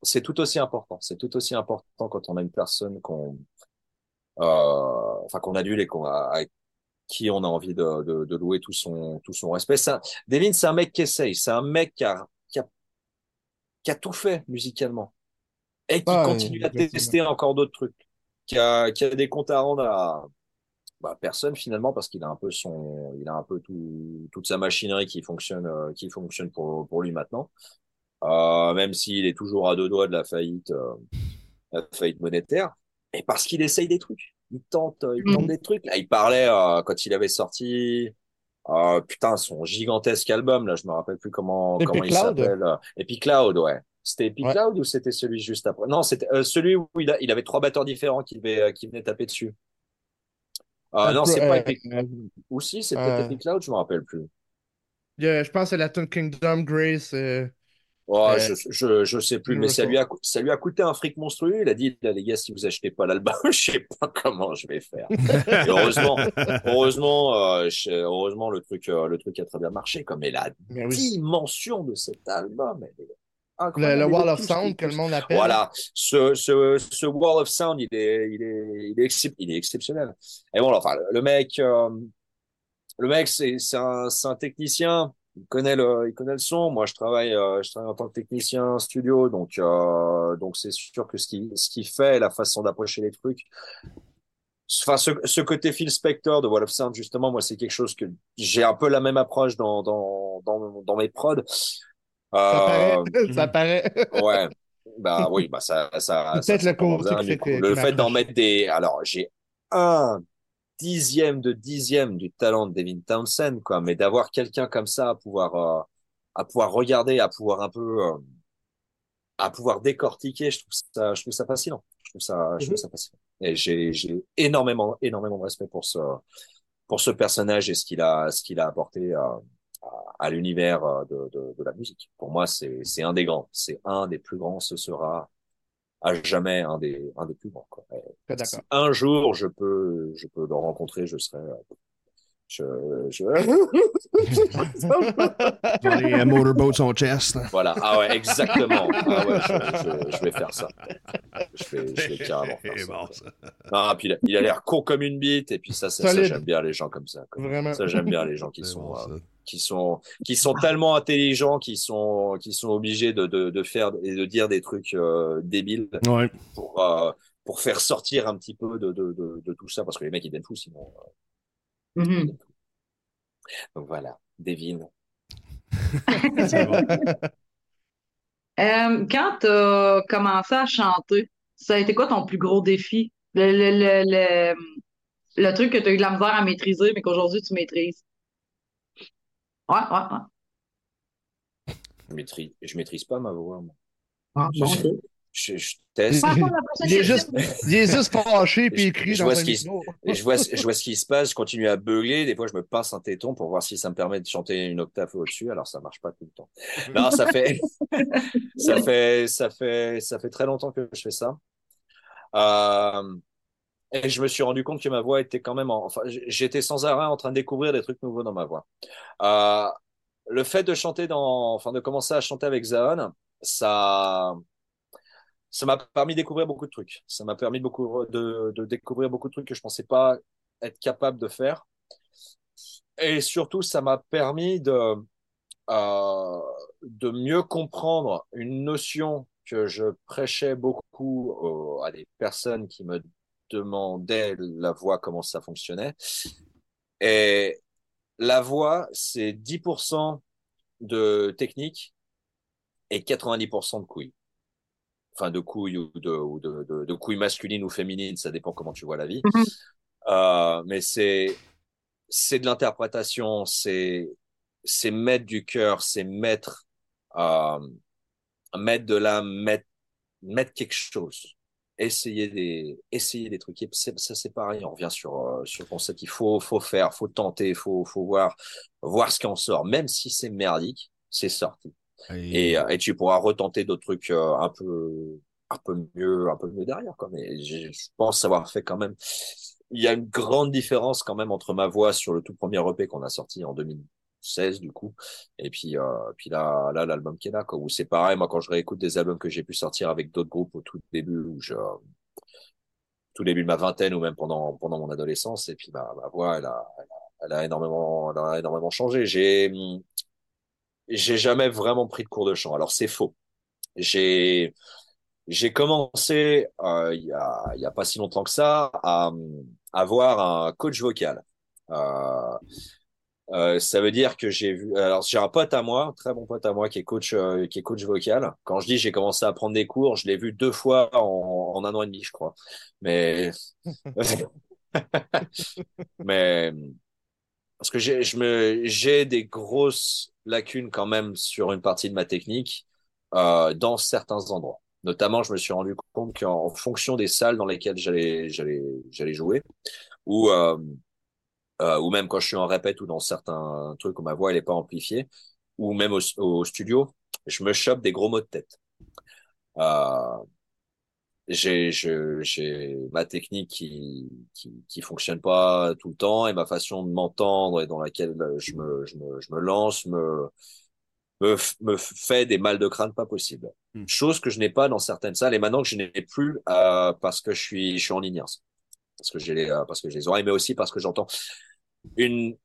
c'est tout aussi important. C'est tout aussi important quand on a une personne qu'on euh, enfin qu'on adule et qu'on a à qui on a envie de, de, de louer tout son tout son respect. Ça, Devin, c'est un mec qui essaye. C'est un mec qui a, qui a qui a tout fait musicalement et qui continue à tester encore d'autres trucs. Qui a, qui a des comptes à rendre à bah, personne finalement parce qu'il a un peu son, il a un peu tout, toute sa machinerie qui fonctionne, euh, qui fonctionne pour, pour lui maintenant. Euh, même s'il est toujours à deux doigts de la faillite, euh, la faillite monétaire. Et parce qu'il essaye des trucs. Il tente, euh, il tente Mhm. des trucs. Là, il parlait quand il avait sorti. putain, son gigantesque album, là, je me rappelle plus comment, Epic comment il s'appelle. Epic Cloud, ouais. C'était Epic Ouais. Cloud ou c'était celui juste après? Non, c'était celui où il, a, il avait trois batteurs différents qui, qui venaient taper dessus. Euh, non, c'est pas Euh, Epic. euh, Ou si, c'est euh, peut-être Epic Cloud, je me rappelle plus. je pense que c'est la tune Kingdom Grace. euh, Oh, Euh, je, je, je sais plus, mais ça lui a, ça lui a coûté un fric monstrueux. Il a dit, les gars, si vous achetez pas l'album, je sais pas comment je vais faire. Et heureusement, heureusement, euh, heureusement, le truc, euh, le truc a très bien marché, comme, mais la mais oui. dimension de cet album, elle est Le, le Wall of Sound, que le monde appelle. Voilà, ce, ce, ce Wall of Sound, il est, il est, il est, excep- il est exceptionnel. Et bon, enfin, le mec, euh, le mec, c'est, c'est un, c'est un technicien. Il connaît le, il connaît le son. Moi, je travaille, euh, je travaille en tant que technicien studio, donc, euh, donc c'est sûr que ce qu'il, ce qu'il fait, la façon d'approcher les trucs. Enfin, ce, ce côté Phil Spector de Wall of Sound, justement, moi, c'est quelque chose que j'ai un peu la même approche dans, dans, dans, dans mes prods. Ça Euh, paraît. Ça paraît. Ouais. Bah oui, bah ça, ça, Peut-être le côté fait Le fait d'en mettre des, alors j'ai un dixième de dixième du talent de Devin Townsend, quoi, mais d'avoir quelqu'un comme ça à pouvoir, euh, à pouvoir regarder, à pouvoir un peu, euh, à pouvoir décortiquer, je trouve ça, je trouve ça fascinant. Je trouve ça, je trouve Mhm. ça fascinant. Et j'ai, j'ai énormément, énormément de respect pour ce, pour ce personnage et ce qu'il a, ce qu'il a apporté à, l'univers euh, de, de, de la musique. Pour moi, c'est, c'est un des grands. C'est un des plus grands. Ce sera à jamais un des, un des plus grands, quoi. Si un jour je peux, je peux le rencontrer, je serai, euh, Je, je... Dans les euh, motorboats on chest. voilà. Ah ouais, exactement. Ah ouais, je, je- je vais faire ça. Je vais, je vais carrément faire ça. bon, ça. Ah, puis il a- l'air con comme une bite, et puis ça, ça, j'aime bien les gens comme ça. quoi. Vraiment. Ça, j'aime bien les gens qui sont, bon, euh, qui sont, qui sont tellement intelligents, qui sont, qui sont obligés de, de, de faire et de dire des trucs euh, débiles Ouais. pour, euh, pour faire sortir un petit peu de, de, de, de tout ça, parce que les mecs ils deviennent fous sinon. Mhm. Donc voilà, Devin. C'est bon. Euh, quand tu as commencé à chanter, ça a été quoi ton plus gros défi? Le, le, le, le, le truc que tu as eu de la misère à maîtriser, mais qu'aujourd'hui tu maîtrises? Ouais, ouais, ouais. Je maîtrise, je maîtrise pas ma voix. moi. Ah, Je- bon, ok. Je, je teste. Il est juste, il est juste fâché puis il crie je dans vois ce qui je vois, je vois ce qui se passe, je continue à beugler. Des fois, je me passe un téton pour voir si ça me permet de chanter une octave au-dessus. Alors, ça marche pas tout le temps. Non, ça fait, ça fait, ça fait, ça fait très longtemps que je fais ça. Euh, et je me suis rendu compte que ma voix était quand même, en- enfin, j'étais sans arrêt en train de découvrir des trucs nouveaux dans ma voix. Euh, le fait de chanter dans, enfin, de commencer à chanter avec Zaon, ça, ça m'a permis de découvrir beaucoup de trucs. Ça m'a permis beaucoup, de, découvrir beaucoup de trucs que je pensais pas être capable de faire. Et surtout, ça m'a permis de, euh, de mieux comprendre une notion que je prêchais beaucoup aux- à des personnes qui me demandaient la voix, comment ça fonctionnait. Et la voix, c'est 10% de technique et 90% de couilles. Enfin, de couilles ou de, ou de, de, de couilles masculines ou féminines, ça dépend comment tu vois la vie. Mhm. Euh, mais c'est, c'est de l'interprétation, c'est, c'est mettre du cœur, c'est mettre, euh, mettre de l'âme, mettre, mettre quelque chose. Essayer des, essayer des trucs. Ça, c'est pareil. On revient sur, euh, sur le concept. Il faut, faut faire, faut tenter, faut, faut voir, voir ce qui en sort. Même si c'est merdique, c'est sorti. Et, euh, et tu pourras retenter d'autres trucs euh, un peu, un peu mieux, un peu mieux derrière. Quoi. Mais je pense savoir fait quand même. Il y a une grande différence quand même entre ma voix sur le tout premier EP qu'on a sorti en 2016 du coup, et puis, euh, puis là, là l'album qui est là, quoi, où c'est pareil. Moi, quand je réécoute des albums que j'ai pu sortir avec d'autres groupes au tout début, où je, tout début de ma vingtaine ou même pendant pendant mon adolescence, et puis ma, ma voix, elle a, elle a, elle a énormément, elle a énormément changé. J'ai j'ai jamais vraiment pris de cours de chant. Alors c'est faux. J'ai j'ai commencé euh, il y a il y a pas si longtemps que ça à à avoir un coach vocal. Euh, euh, ça veut dire que j'ai vu. Alors j'ai un pote à moi, un très bon pote à moi qui est coach euh, qui est coach vocal. Quand je dis j'ai commencé à prendre des cours, je l'ai vu deux fois en, en un an et demi, je crois. Mais mais parce que j'ai je me j'ai des grosses lacunes quand même sur une partie de ma technique euh, dans certains endroits. Notamment, je me suis rendu compte qu'en fonction des salles dans lesquelles j'allais j'allais j'allais jouer ou euh, euh, ou même quand je suis en répète ou dans certains trucs où ma voix elle est pas amplifiée ou même au, studio, je me chope des gros mots de tête. J'ai j'ai ma technique qui, qui qui fonctionne pas tout le temps et ma façon de m'entendre et dans laquelle je me je me je me lance me me, me fait des mal de crâne pas possible. Hmm. Chose que je n'ai pas dans certaines salles et maintenant que je n'ai plus euh, parce que je suis je suis en inerce. Parce que j'ai les euh, parce que j'ai les oreilles mais aussi parce que j'entends une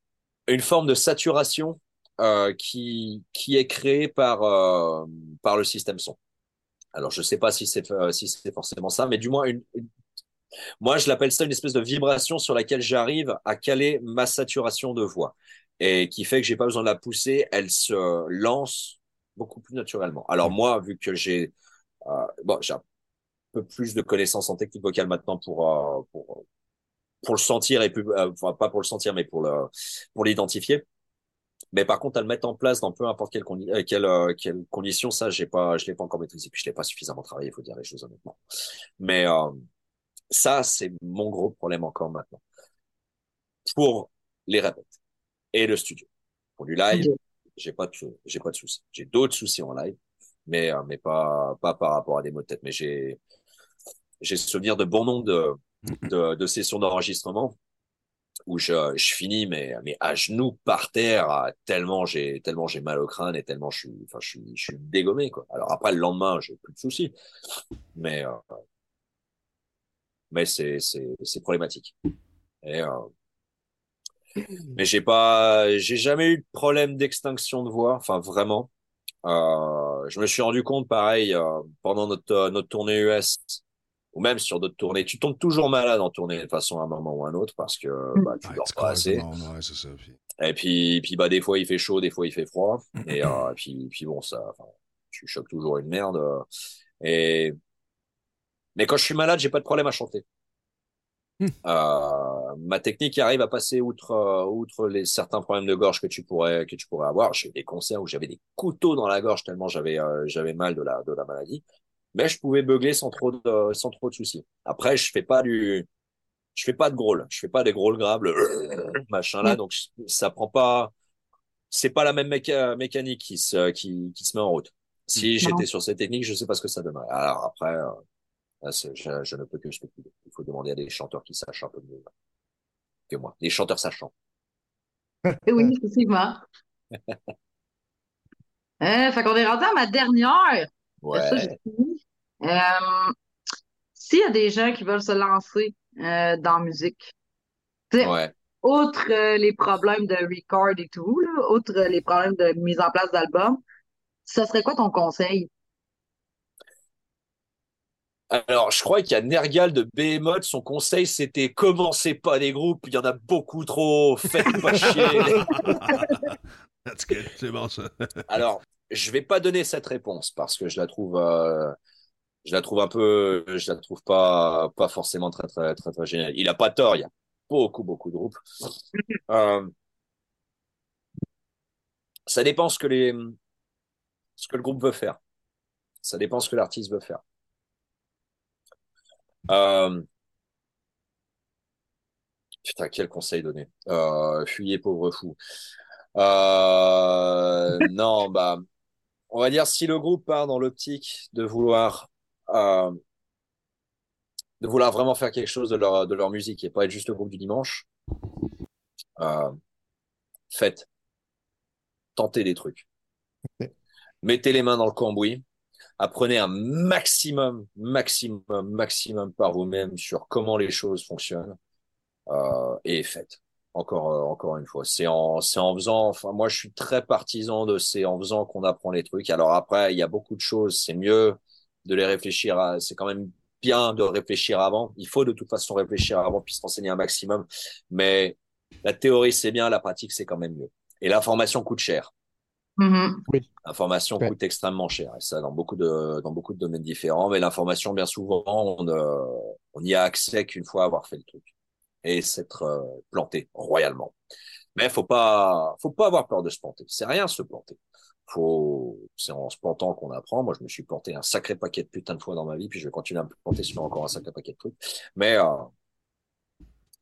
une forme de saturation euh, qui qui est créée par euh, par le système son. Alors je sais pas si c'est euh, si c'est forcément ça mais du moins une, moi je l'appelle ça une espèce de vibration sur laquelle j'arrive à caler ma saturation de voix et qui fait que j'ai pas besoin de la pousser, elle se lance beaucoup plus naturellement. Alors moi vu que j'ai euh, bon j'ai un peu plus de connaissances en technique vocale maintenant pour euh, pour pour le sentir et plus, enfin pas pour le sentir mais pour le pour l'identifier. Mais par contre, à le mettre en place dans peu importe quelle, condi euh, quelle, euh, quelle condition, ça, j'ai pas, je l'ai pas encore maîtrisé. Puis je l'ai pas suffisamment travaillé, il faut dire les choses honnêtement. Mais euh, ça, c'est mon gros problème encore maintenant. Pour les répètes et le studio. Pour du live, j'ai pas de, j'ai pas de soucis. J'ai d'autres soucis en live, mais euh, mais pas pas par rapport à des mots de tête. Mais j'ai j'ai souvenir de bon nombre de de, de sessions d'enregistrement où je, je finis mais, mais à genoux par terre tellement j'ai tellement j'ai mal au crâne et tellement je suis enfin je suis je suis dégommé quoi. Alors après le lendemain j'ai plus de soucis, mais euh, mais c'est c'est problématique. Et, euh, mais j'ai pas j'ai jamais eu de problème d'extinction de voix, enfin vraiment. Euh, je me suis rendu compte pareil euh, pendant notre notre tournée US ou même sur d'autres tournées, tu tombes toujours malade en tournée de façon à un moment ou à un autre parce que Mm. bah, tu Ouais, dors pas assez. ouais, ça. Puis- Et puis, puis bah, des fois il fait chaud, des fois il fait froid. Et euh, puis, puis bon, ça, tu choques toujours une merde. euh, Et mais quand je suis malade, j'ai pas de problème à chanter. Hmm. Euh, ma technique arrive à passer outre euh, outre les certains problèmes de gorge que tu pourrais que tu pourrais avoir. J'ai eu des concerts où j'avais des couteaux dans la gorge tellement j'avais euh, j'avais mal de la de la maladie. Mais je pouvais beugler sans trop de sans trop de soucis. Après, je fais pas du je fais pas de grôle, je fais pas des grôles graves, le machin là, donc ça prend pas, c'est pas la même méca- mécanique qui se, qui, qui se met en route. Si j'étais sur cette technique, je sais pas ce que ça donnerait. Alors après, euh, là, c'est- je, je ne peux que spéculer. Il faut demander à des chanteurs qui sachent un peu mieux que moi, des chanteurs sachants. Eh Oui, effectivement. Euh, fait qu'on est rendu à ma dernière. Ouais. Euh, s'il y a des gens qui veulent se lancer euh, dans la musique, Ouais. outre euh, les problèmes de record et tout, là, outre les problèmes de mise en place d'albums, ça serait quoi ton conseil? Alors, je crois qu'il y a Nergal de Behemoth. Son conseil, c'était commencez pas des groupes. Il y en a beaucoup trop. Faites pas chier. That's good. C'est bon, ça. Alors, je vais pas donner cette réponse parce que je la trouve, euh, je la trouve un peu, je la trouve pas, pas forcément très, très, très, très géniale. Il a pas tort. Il y a beaucoup, beaucoup de groupes. Euh, ça dépend ce que les, ce que le groupe veut faire. Ça dépend ce que l'artiste veut faire. Euh, putain, quel conseil donner? Euh, fuyez pauvre fou. Euh, non, bah, on va dire si le groupe part dans l'optique de vouloir, euh, de vouloir vraiment faire quelque chose de leur, de leur musique et pas être juste le groupe du dimanche, euh, faites, tentez des trucs. Mettez les mains dans le cambouis. Apprenez un maximum, maximum, maximum par vous-même sur comment les choses fonctionnent euh, et faites. Encore, euh, encore une fois, c'est en, c'est en faisant. Enfin, moi, je suis très partisan de c'est en faisant qu'on apprend les trucs. Alors après, il y a beaucoup de choses. C'est mieux de les réfléchir. À, c'est quand même bien de réfléchir avant. Il faut de toute façon réfléchir avant puis se renseigner un maximum. Mais la théorie c'est bien, la pratique c'est quand même mieux. Et l'information coûte cher. Mhm. L'information Ouais. coûte extrêmement cher, et ça dans beaucoup de dans beaucoup de domaines différents. Mais l'information, bien souvent, on, euh, on y a accès qu'une fois avoir fait le truc et s'être euh, planté royalement. Mais faut pas faut pas avoir peur de se planter. C'est rien se planter. Faut c'est en se plantant qu'on apprend. Moi, je me suis planté un sacré paquet de putain de fois dans ma vie, puis je vais continuer à me planter sur encore un sacré paquet de trucs. Mais euh,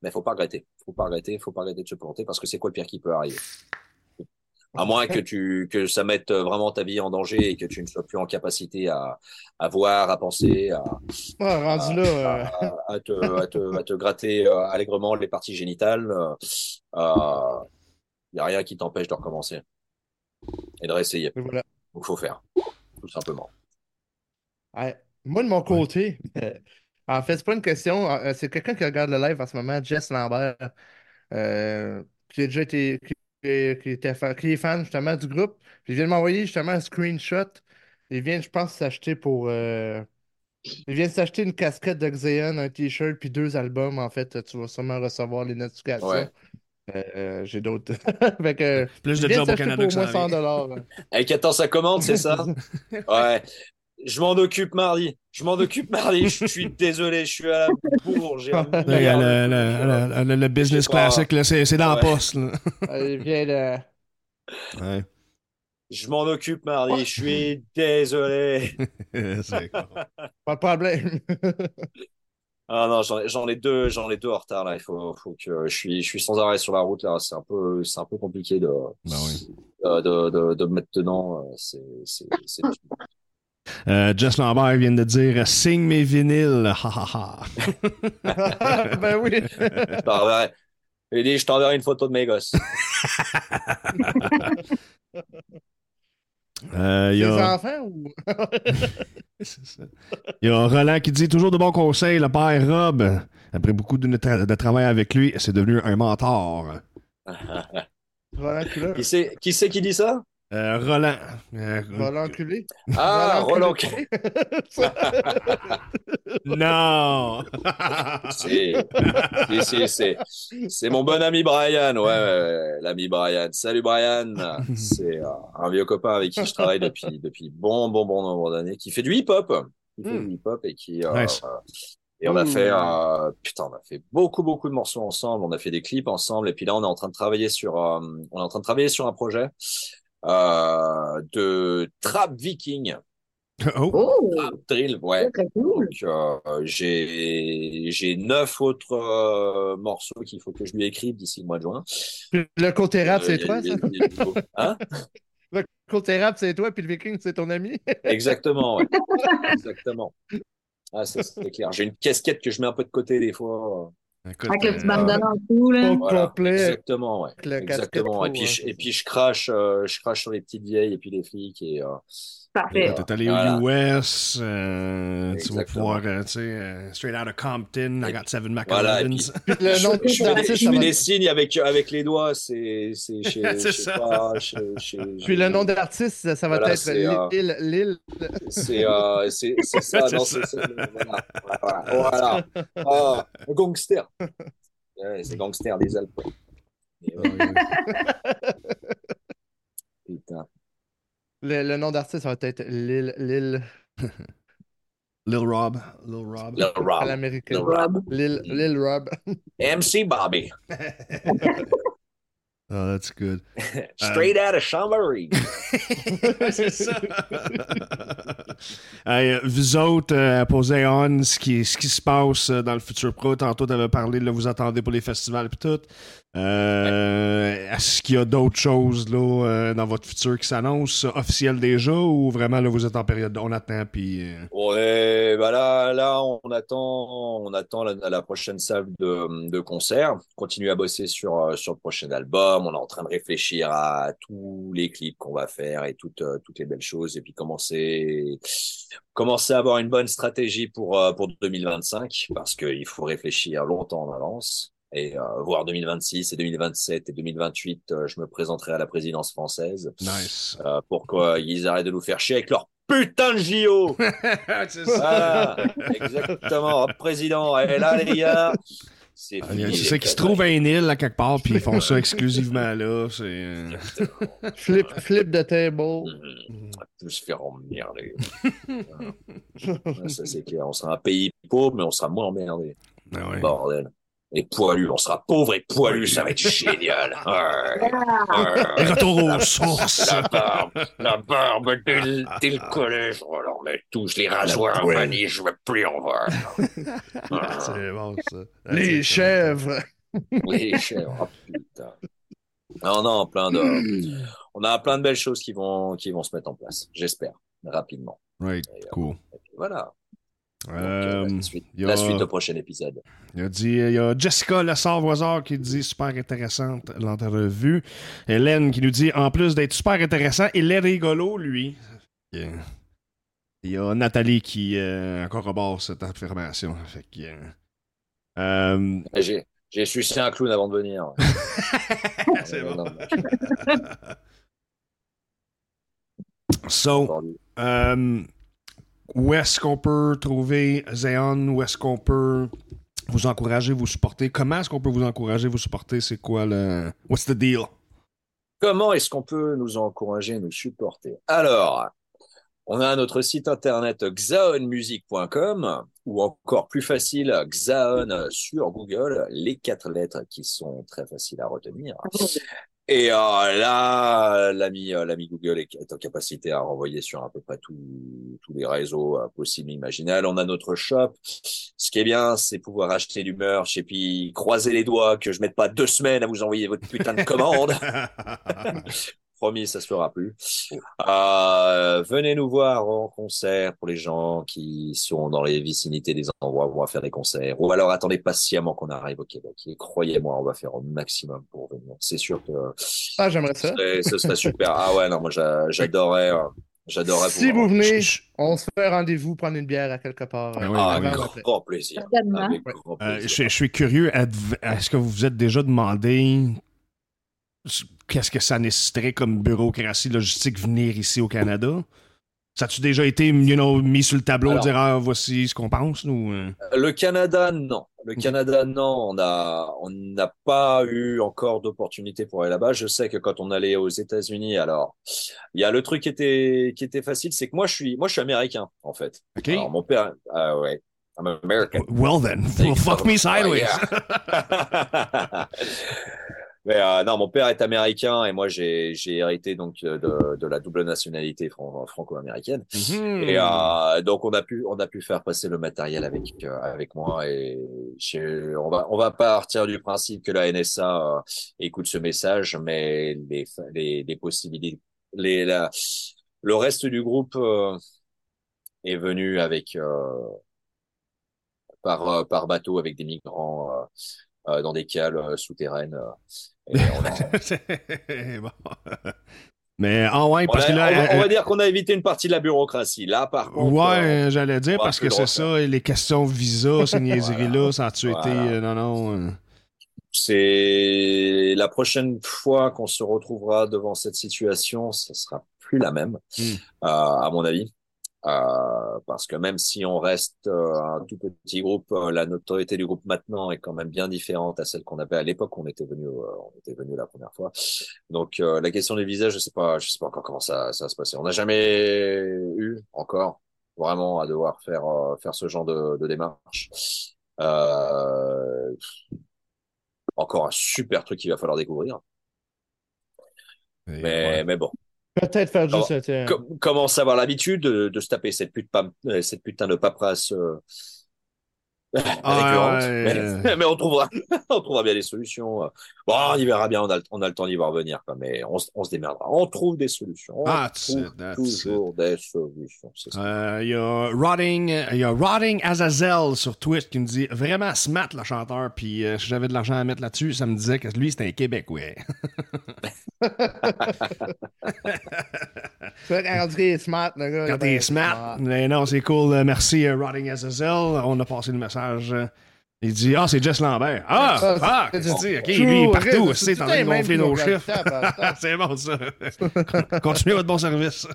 mais faut pas regretter. Faut pas regretter. Faut pas regretter de se planter parce que c'est quoi le pire qui peut arriver? À moins que tu que ça mette vraiment ta vie en danger et que tu ne sois plus en capacité à, à voir, à penser, à, là, euh, à, à te, à, te, à te gratter euh, allègrement les parties génitales. Il euh, n'y a rien qui t'empêche de recommencer et de réessayer. Il faut faire, tout simplement. Ouais. Moi, de mon côté, euh, en fait, c'est pas une question. euh, c'est quelqu'un qui regarde le live en ce moment, Jess Lambert, euh, qui a déjà été. Qui, qui était fan, qui est fan justement du groupe. Puis il vient de m'envoyer justement un screenshot. Il vient, je pense, s'acheter pour. euh, il vient s'acheter une casquette de Xeon, un t-shirt, puis deux albums. En fait, tu vas sûrement recevoir les notifications. Ouais. Euh, j'ai d'autres. Plus de jobs au Canada pour que au moins ça 100 arrive. dollars. Avec attends sa commande, c'est ça? Ouais. Je m'en occupe mardi. Je m'en occupe mardi. Je suis désolé, je suis à la bourre. J'ai le, le- le- le- le business classique, c'est dans la Ouais. poste. là. il vient de. Ouais. Je m'en occupe mardi. Je suis désolé. Pas de problème. Ah non, j'en ai, deux, j'en ai deux en retard là. Il faut, faut que je suis, je suis sans arrêt sur la route là. C'est un peu, c'est un peu compliqué de, Ben oui. euh, de, de, de me mettre dedans. euh, C'est, c'est, c'est. Euh, Jess Lambert vient de dire Signe mes vinyles. Ha ha ha. ben oui. Il dit, je t'enverrai une photo de mes gosses. Euh, il y a... enfants ou. C'est ça. Il y a Roland qui dit toujours de bons conseils. Le père Rob, après beaucoup de, tra- de travail avec lui, c'est devenu un mentor. C'est qui, c'est qui dit ça? Euh, Roland. euh, Roland Culé. Ah, Roland. Culé. non! Si, si, si, c'est, c'est mon bon ami Brian, ouais, ouais, ouais, l'ami Brian. Salut Brian, c'est euh, un vieux copain avec qui je travaille depuis depuis bon bon bon nombre d'années, qui fait du hip-hop, qui fait Hmm. du hip-hop et qui euh, Nice. euh, et on a Ouh. fait euh, putain, on a fait beaucoup beaucoup de morceaux ensemble, on a fait des clips ensemble et puis là on est en train de travailler sur euh, on est en train de travailler sur un projet euh, de trap viking, Oh! Oh, trap drill, ouais. très, très cool. Donc, euh, j'ai j'ai neuf autres euh, morceaux qu'il faut que je lui écrive d'ici le mois de juin. Le côté rap, Euh, c'est toi, y a- ça? y a- Hein? Le côté rap, c'est toi, puis le viking, c'est ton ami? Exactement, ouais. Exactement. Ah, c'est clair. J'ai une casquette que je mets un peu de côté des fois. Écoute, Avec le euh, petit bandana en dessous, là. Au Voilà, complet. exactement, ouais. avec le casquette Exactement. Et trop, puis, ouais, je, c'est et puis je crache, euh, je crache sur les petites vieilles et puis les flics et euh, Parfait. T'es allé Voilà. aux US, euh, tu vas pouvoir, euh, tu sais, euh, straight out of Compton, I got seven Voilà. Puis le nom je, je je ça fais va- des signes avec, avec les doigts, c'est c'est chez, C'est je sais ça. pas, chez- chez- Puis le nom d'artiste, ça, ça va Voilà, être c'est, euh, Lille. Lille. C'est euh, c'est c'est ça, C'est non, ça. c'est c'est- voilà, voilà, voilà. Ah, un gangster. Ouais, c'est gangster des Alpes. Ouais, putain. Le, le nom d'artiste, ça va être Lille. Lille Lil Rob. Lil Rob. Lil à Rob. l'américaine. Lil Rob. Lil Rob. MC Bobby. Oh, that's good. Straight out of Chambéry. c'est ça. Euh, vous autres, euh, posez on ce qui, ce qui se passe euh, dans le futur pro. Tantôt, tu avais parlé, là, vous attendez pour les festivals et tout. Euh, Est-ce qu'il y a d'autres choses là, euh, dans votre futur qui s'annoncent, officielles déjà, ou vraiment là, vous êtes en période on attend puis. euh, Ouais, bah là, là, on attend, on attend la, prochaine salle de, concert. Continue à bosser sur, euh, sur le prochain album. On est en train de réfléchir à tous les clips qu'on va faire et toutes, toutes les belles choses. Et puis commencer, commencer à avoir une bonne stratégie pour, pour 2025 parce qu'il faut réfléchir longtemps en avance. Et euh, voir 2026 et 2027 et 2028, euh, je me présenterai à la présidence française. Nice. Euh, pourquoi ils arrêtent de nous faire chier avec leur putain de JO c'est voilà, exactement. Président, et là, les gars, c'est Ah, fini. C'est ça qui se trouve à une île à quelque part, puis ils font ça exclusivement là. C'est. euh, Flip, flip de table. On va tous se faire emmerder. Ça, c'est clair. On sera un pays pauvre, mais on sera moins emmerdé. ah ouais. Bordel. Et poilu, on sera pauvre et poilu, ça va être génial. Ouais. Ouais. Retour aux sources. La barbe, la barbe dès le, dès le collège. Oh là, mais tous les rasoirs en vanille, je veux plus en voir. Ah. C'est bon, ça. Les chèvres. Les chèvres, oh, putain. Non, non, plein de, on a plein de belles choses qui vont, qui vont se mettre en place, j'espère, rapidement. Right, Et, euh, cool. et voilà. Euh, Euh, la, suite, y a- la suite au prochain épisode. Il a dit, il y a Jessica Lessard-Voisard qui dit super intéressante l'entrevue. Hélène qui nous dit, en plus d'être super intéressant, il est rigolo, lui. Yeah. Il y a Nathalie qui euh, corrobore cette affirmation. Fait que, euh, euh, J'ai, j'ai sucé un clown avant de venir. C'est bon. so, euh, où est-ce qu'on peut trouver Zéon? Où est-ce qu'on peut vous encourager, vous supporter? Comment est-ce qu'on peut vous encourager, vous supporter? C'est quoi le... What's the deal? Comment est-ce qu'on peut nous encourager, nous supporter? Alors, on a notre site internet xaonmusic.com ou encore plus facile, Xaon sur Google, les quatre lettres qui sont très faciles à retenir. Et euh, là, l'ami euh, l'ami Google est, en capacité à renvoyer sur à peu près tous les réseaux euh, possibles, imaginables. On a notre shop. Ce qui est bien, c'est pouvoir acheter du merch et puis croiser les doigts que je mette pas deux semaines à vous envoyer votre putain de commande. promis, ça se fera plus. Euh, venez nous voir en concert pour les gens qui sont dans les vicinités des endroits où on va faire des concerts. Ou alors attendez patiemment qu'on arrive au Québec. Et croyez-moi, on va faire au maximum pour venir. C'est sûr que Ah, j'aimerais ça. ce serait, ce serait super. Ah ouais, non, moi j'a- j'adorais, euh, j'adorais. Si vous venez, on se fait rendez-vous, prendre une bière à quelque part. Ah euh, oui, Ah, avec grand plaisir. Certainement. Avec grand Euh, je, je suis curieux, est-ce que vous vous êtes déjà demandé qu'est-ce que ça nécessiterait comme bureaucratie logistique venir ici au Canada? Ça a-tu déjà été you know, mis sur le tableau, Alors- dire ah, voici ce qu'on pense? Ou, euh? Le Canada, non. Le Canada, non. On a, on n'a pas eu encore d'opportunité pour aller là-bas. Je sais que quand on allait aux États-Unis, alors, il y a le truc qui était, qui était facile, c'est que moi, je suis, moi, je suis américain, en fait. OK? Alors, mon père, ah ouais, I'm American. Well then, well, fuck me sideways. Mais euh, non, mon père est américain et moi j'ai j'ai hérité donc euh, de, de la double nationalité fran- franco-américaine. Et euh, donc on a pu on a pu faire passer le matériel avec euh, avec moi et on va on va partir du principe que la NSA écoute ce message, mais les les, les possibilités les la, le reste du groupe est venu avec euh, par par bateau avec des migrants dans des cales souterraines. Euh, et on a- Bon. Mais ah ouais, on, parce a- que là. on va, on euh, va dire qu'on a évité une partie de la bureaucratie. Là, par contre, Ouais, euh, euh, j'allais dire parce que c'est ça, les questions visa, ces niaiseries-là, ça a-tu Voilà. été. euh, non, non. euh, c'est la prochaine fois qu'on se retrouvera devant cette situation, ce sera plus la même, Mm. euh, à mon avis. Euh, parce que même si on reste euh, un tout petit groupe, euh, la notoriété du groupe maintenant est quand même bien différente à celle qu'on avait à l'époque où on était venu, on était venu la première fois. Donc la question des visas, je sais pas, je sais pas encore comment ça, ça va se passer. On n'a jamais eu encore vraiment à devoir faire faire ce genre de, de démarche. Encore un super truc qu'il va falloir découvrir. Mais, ouais. mais bon, Peut-être faire juste. com- commence à avoir l'habitude de, de se taper cette, pute euh, cette putain de paperasse euh, ouais, mais, euh. mais on trouvera, on trouvera bien des solutions. Bon, on y verra bien, on a, le- on a le temps d'y voir venir, quoi, mais on, se- on se démerdera. On trouve des solutions. On That's trouve it, that's toujours des solutions. Euh, Il y a Rotting, il y a Rotting Azazel sur Twitch qui me dit vraiment smart le chanteur, puis euh, si j'avais de l'argent à mettre là-dessus, ça me disait que lui c'était un Québécois. C'est vrai quand il est smart, le gars. Quand là, t'es ben, smart, mais non, c'est cool. Euh, Merci euh, Rotting Azazel. On a passé le message. euh, Il dit Ah, c'est Jess Lambert. Ah, Ça, ah, c'est- qu'est-ce que tu dis? Ok, True, lui, il est partout. c'est C'est tout en train de gonfler nos chiffres. c'est bon, ça. Continuez votre bon service.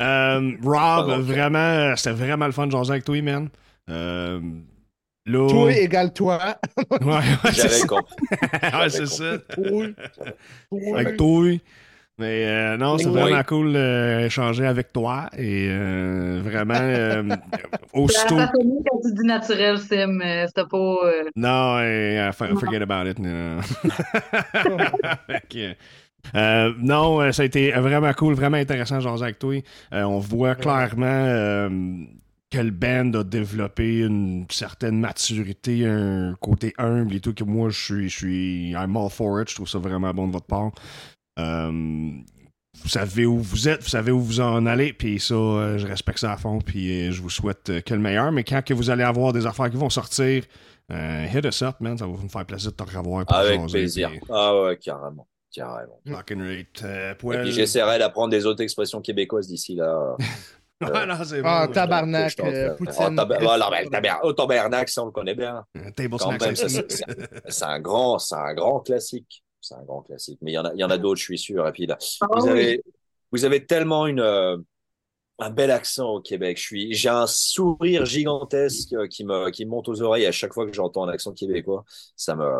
Euh, Rob, vraiment, c'était vraiment le fun de jaser avec toi, man. Euh. Toi égale toi. Ouais, ouais, J'avais compris. Ouais, c'est ça. Oui. Avec toi. Mais euh, non, c'est vraiment cool d'échanger avec toi. Et euh, vraiment, euh, aussitôt. mieux quand tu dis naturel, Sim. euh, C'était pas. euh, Non, euh, for- forget about it. non. Euh, euh, ça a été vraiment cool, vraiment intéressant jaser avec toi. Euh, on voit clairement euh, que le band a développé une certaine maturité, un côté humble et tout, que moi, je suis, je suis I'm all for it. Je trouve ça vraiment bon de votre part. Euh, vous savez où vous êtes, vous savez où vous en allez, puis ça, euh, je respecte ça à fond, puis euh, je vous souhaite euh, que le meilleur. Mais quand que vous allez avoir des affaires qui vont sortir, euh, hit us up, man, ça va nous faire plaisir de te revoir. pour Avec jaser, plaisir. Ah ouais, carrément. Carrément. Et poil- puis j'essaierai d'apprendre des autres expressions québécoises d'ici là. Ah, non, c'est Ah, bon. tabarnak, euh, fais? poutine. Oh, oh, oh, tabarnak, ça on le connaît bien. Table c'est- un grand, c'est un grand classique. C'est un grand classique. Mais il y en a, il y en a d'autres, je suis sûr. Et puis là, Ah vous oui. avez, vous avez tellement une, euh, un bel accent au Québec. Je suis, j'ai un sourire gigantesque euh, qui me, qui me monte aux oreilles à chaque fois que j'entends un accent québécois. Ça me,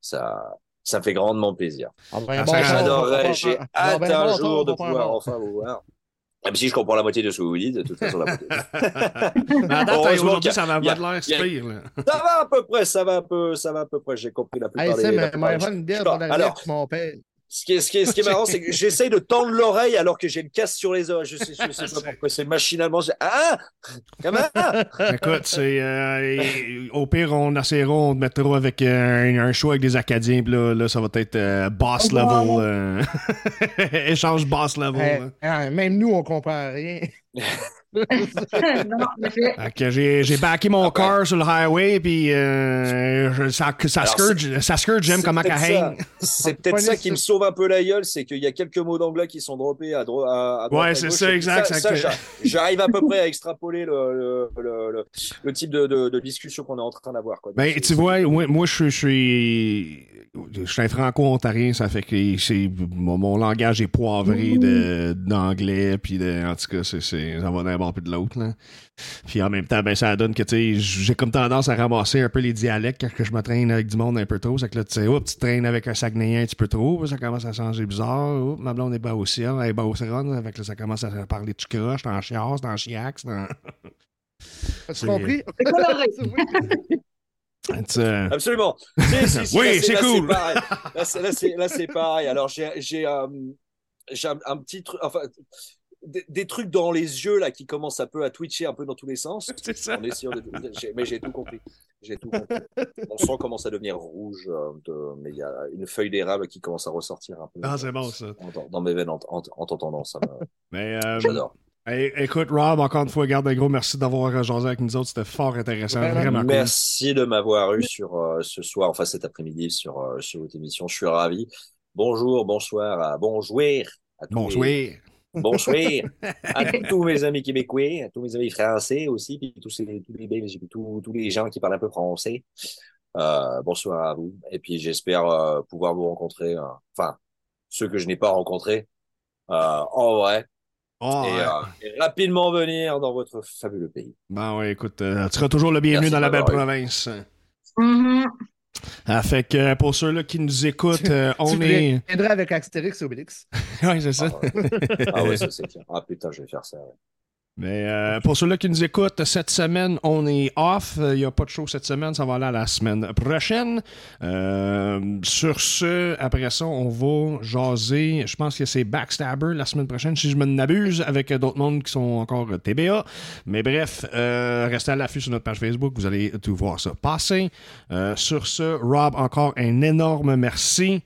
ça, ça me fait grandement plaisir. Ah, ben, bon, J'adorerais, j'ai hâte un jour de pouvoir enfin vous voir. Même si je comprends la moitié de ce que vous dites, de toute façon, la moitié. Mais à date, aujourd'hui, ça va il y a- pas de l'air pire. Ça va à peu près, ça va un peu, ça va à peu près. J'ai compris la Hey, plupart Sam, des. mais la Alors, mon père. Ce qui est, ce qui est, ce qui est marrant, c'est que j'essaye de tendre l'oreille alors que j'ai une casse sur les oreilles. Je sais, je sais pas pourquoi. C'est machinalement. je- Ah! Comment? Écoute, c'est euh, au pire, on essaiera, on te mettra avec euh, un, un show avec des Acadiens, puis là, là, ça va être euh, boss level. euh, échange boss level. Hein, même nous, on comprend rien. J'ai, j'ai backé mon Ah ben. car sur le highway, puis euh, je- ça, ça Alors, scourge, ça scourge, j'aime C'est comment peut-être qu'elle ça. hang. C'est peut-être ça qui me sauve un peu la gueule, c'est qu'il y a quelques mots d'anglais qui sont droppés à, dro- à, à droite. Ouais, à c'est ça, exact, Ça, ça ça, que- j'a- j'arrive à peu près à extrapoler le, le, le, le- le type de, de, de discussion qu'on est en train d'avoir. Ben, tu vois, moi, moi, je suis- je suis. Un franco-ontarien, ça fait que c'est, mon, mon langage est poivré de, d'anglais, puis de, en tout cas, c'est, c'est, ça va d'un bord puis de l'autre, là. Puis en même temps, ben, ça donne que, tu sais, j'ai comme tendance à ramasser un peu les dialectes quand que je me traîne avec du monde un peu trop. C'est que là, tu sais, oups, tu traînes avec un Saguenayen un petit peu trop, ça commence à changer bizarre. Oups, ma blonde est bas au ciel, elle est bas au ciel, avec là, ça commence à parler de croche, t'es en chiasse, en chiax, dans... As-tu C'est- compris? C'est coloré. Euh, Absolument. Si, si, si, Oui, c'est cool. pareil. Là, c'est, pareil. Alors, j'ai, euh, un, un petit truc, enfin, des, des trucs dans les yeux là qui commencent un peu à twitcher un peu dans tous les sens. c'est ça. De- mais j'ai tout compris. J'ai tout compris. Mon sang commence à devenir rouge, euh, de- mais il y a une feuille d'érable qui commence à ressortir un peu Ah, c'est bon, ça. en- dans mes veines en, en, en t'entendant. Ça me- Mais, J'adore. Hey, écoute, Rob, encore une fois, garde un gros merci d'avoir jasé avec nous autres. C'était fort intéressant. Vraiment. Vraiment cool. Merci de m'avoir eu sur euh, ce soir, enfin cet après-midi sur, euh, sur votre émission. Je suis ravi. Bonjour, bonsoir, à, bonjour à tous Bonsoir. les- bonsoir à tous mes amis québécois, à tous mes amis français aussi, puis tous, ces, tous les Belges, puis tous, tous les gens qui parlent un peu français. Euh, bonsoir à vous. Et puis j'espère euh, pouvoir vous rencontrer, euh, enfin ceux que je n'ai pas rencontrés euh, en vrai, Et, ouais. euh, et rapidement venir dans votre fabuleux pays. Bon, ouais, écoute, euh, tu seras toujours le bienvenu Merci dans la belle province. Mhm. Ah, fait que euh, pour ceux-là qui nous écoutent, euh, on tu est. viendrais avec Astérix et Obélix? ouais, c'est ça. Ah, ouais. Ah ouais, ça c'est clair. Ah putain, je vais faire ça. ouais. Mais euh, pour ceux-là qui nous écoutent, cette semaine, on est off. Il n'y a pas de show cette semaine. Ça va aller à la semaine prochaine. Euh, sur ce, après ça, on va jaser. Je pense que c'est Backstabber la semaine prochaine, si je me n'abuse, avec d'autres mondes qui sont encore TBA. Mais bref, euh, restez à l'affût sur notre page Facebook. Vous allez tout voir ça passer. Sur ce, Rob, encore un énorme merci.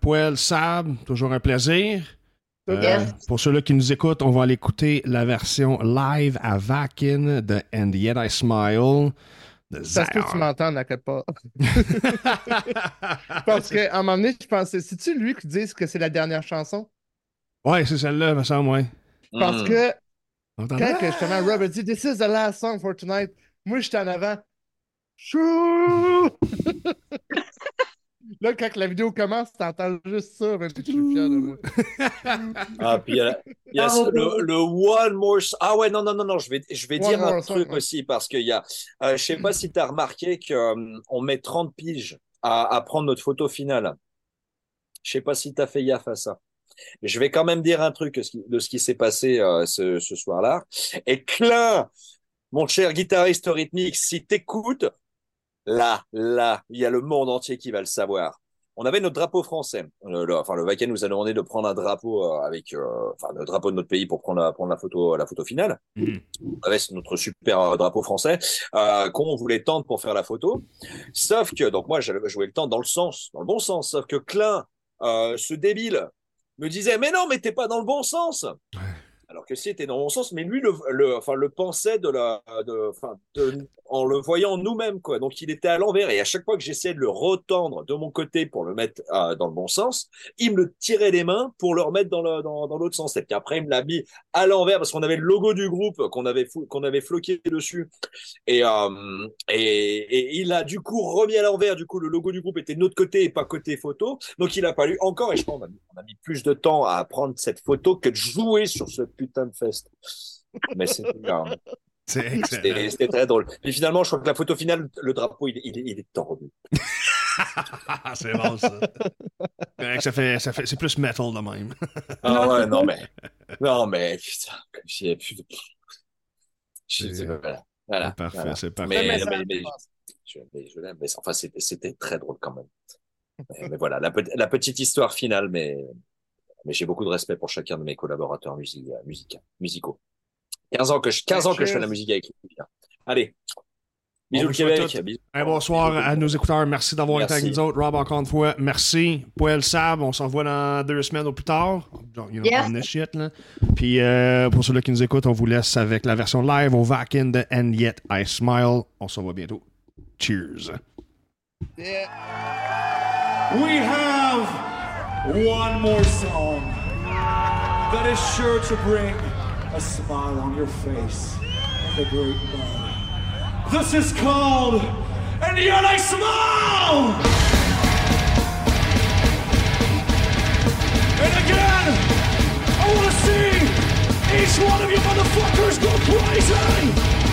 Poel, Sab, toujours un plaisir. Euh, Yes. Pour ceux-là qui nous écoutent, on va aller écouter la version live à Vakin de And Yet I Smile de Ça se peut que tu Zion. m'entendes à quelque part. Parce qu'à un moment donné, je pensais, c'est-tu lui qui dit que c'est la dernière chanson? ouais, c'est celle-là, me semble, ouais. Parce Mm. que quand que justement Rob a dit This is the last song for tonight, moi j'étais en avant. Chou! Là, quand la vidéo commence, t'entends juste ça, si je suis fier de moi. Ah, puis il y a, il y a Ah, le, le One More. Ah ouais, non, non, non, non, je vais, je vais One dire un Song, truc ouais. aussi parce qu'il y a. Euh, je sais pas si tu as remarqué qu'on met 30 piges à, à prendre notre photo finale. Je sais pas si tu as fait gaffe à ça. Mais je vais quand même dire un truc de ce qui, de ce qui s'est passé euh, ce, ce soir-là. Et Klein, mon cher guitariste rythmique, si t'écoutes, là, là, il y a le monde entier qui va le savoir. On avait notre drapeau français. Euh, le- enfin, le Vacan nous a demandé de prendre un drapeau euh, avec, euh, enfin, le drapeau de notre pays pour prendre la, prendre la photo, la photo finale. Mhm. On avait notre super drapeau français euh, qu'on voulait tendre pour faire la photo. Sauf que, donc moi, j'avais joué le temps dans le sens, dans le bon sens. Sauf que Klein, euh, ce débile, me disait mais non, mais t'es pas dans le bon sens. Alors que si était dans bon sens, mais lui le, enfin, le pensait de la, en le voyant nous-mêmes quoi. Donc il était à l'envers et à chaque fois que j'essayais de le retendre de mon côté pour le mettre euh, dans le bon sens, il me le tirait des mains pour le remettre dans l'autre sens. Et puis après il me l'a mis à l'envers parce qu'on avait le logo du groupe qu'on avait qu'on avait floqué dessus. Et, euh, et et il a du coup remis à l'envers. Du coup le logo du groupe était de notre côté et pas côté photo. Donc il a fallu encore et je pense on a mis, a mis plus de temps à prendre cette photo que de jouer sur ce putain de fest. Mais c'était C'est excellent. c'était très drôle. Et finalement, je crois que la photo finale, le drapeau, il, il, il est tordu. C'est bon, ça. Ouais, ça fait, ça fait, c'est plus metal de même. Ah ouais, non mais, non mais, putain, comme C'est- voilà, voilà. Parfait, voilà. c'est parfait. Mais, Mais mais, mais, je, mais je l'aime, mais enfin, c'était, c'était très drôle quand même. mais, mais voilà, la, pe- la petite histoire finale, mais, mais j'ai beaucoup de respect pour chacun de mes collaborateurs music, musica- musicaux. 15 ans que je, 15 ans que je fais la musique avec lui. hein. Allez. Bisous On le Québec. bisous. Hey, bonsoir à nos écouteurs. Merci d'avoir été avec nous autres. Rob, encore une fois, merci. Poel Sab, on s'en voit dans deux semaines au plus tard. Donc, you the shit, là. Puis euh, pour ceux-là qui nous écoutent, on vous laisse avec la version live au Vakin de And Yet I Smile. On se voit bientôt. Cheers. Yeah. We have one more song that is sure to bring a smile on your face a great buzz. This is called And Yet I Smile! And again, I want to see each one of you motherfuckers go crazy!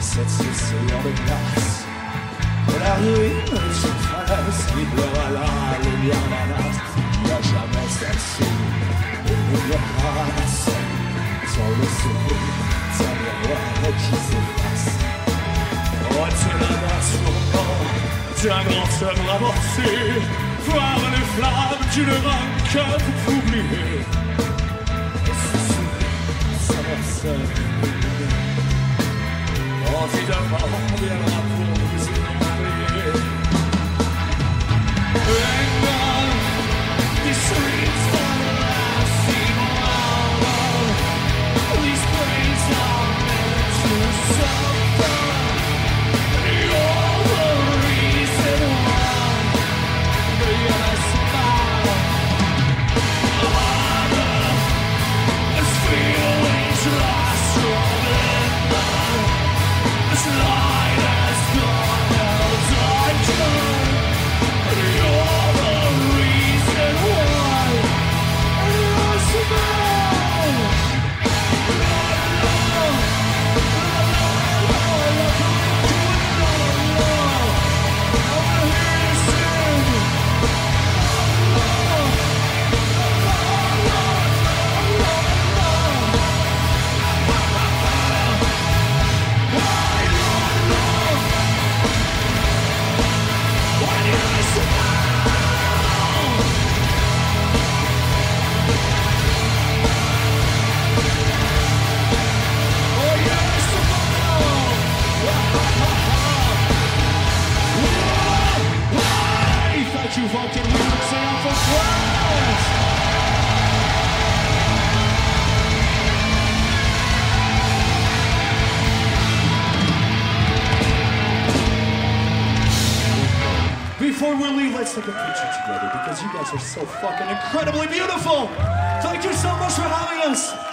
Cette sur de glace De la ruine surface qui pleure à la lumière astre Il n'y a jamais celle-ci Il n'y a pas la scène Sur le souvenir d'un miroir qui s'efface c'est la nation d'un grand œuvre amorcé Voir les flammes d'une rancœur pour sa personne Évidemment, on viendra pour because you guys are so fucking incredibly beautiful. Thank you so much for having us.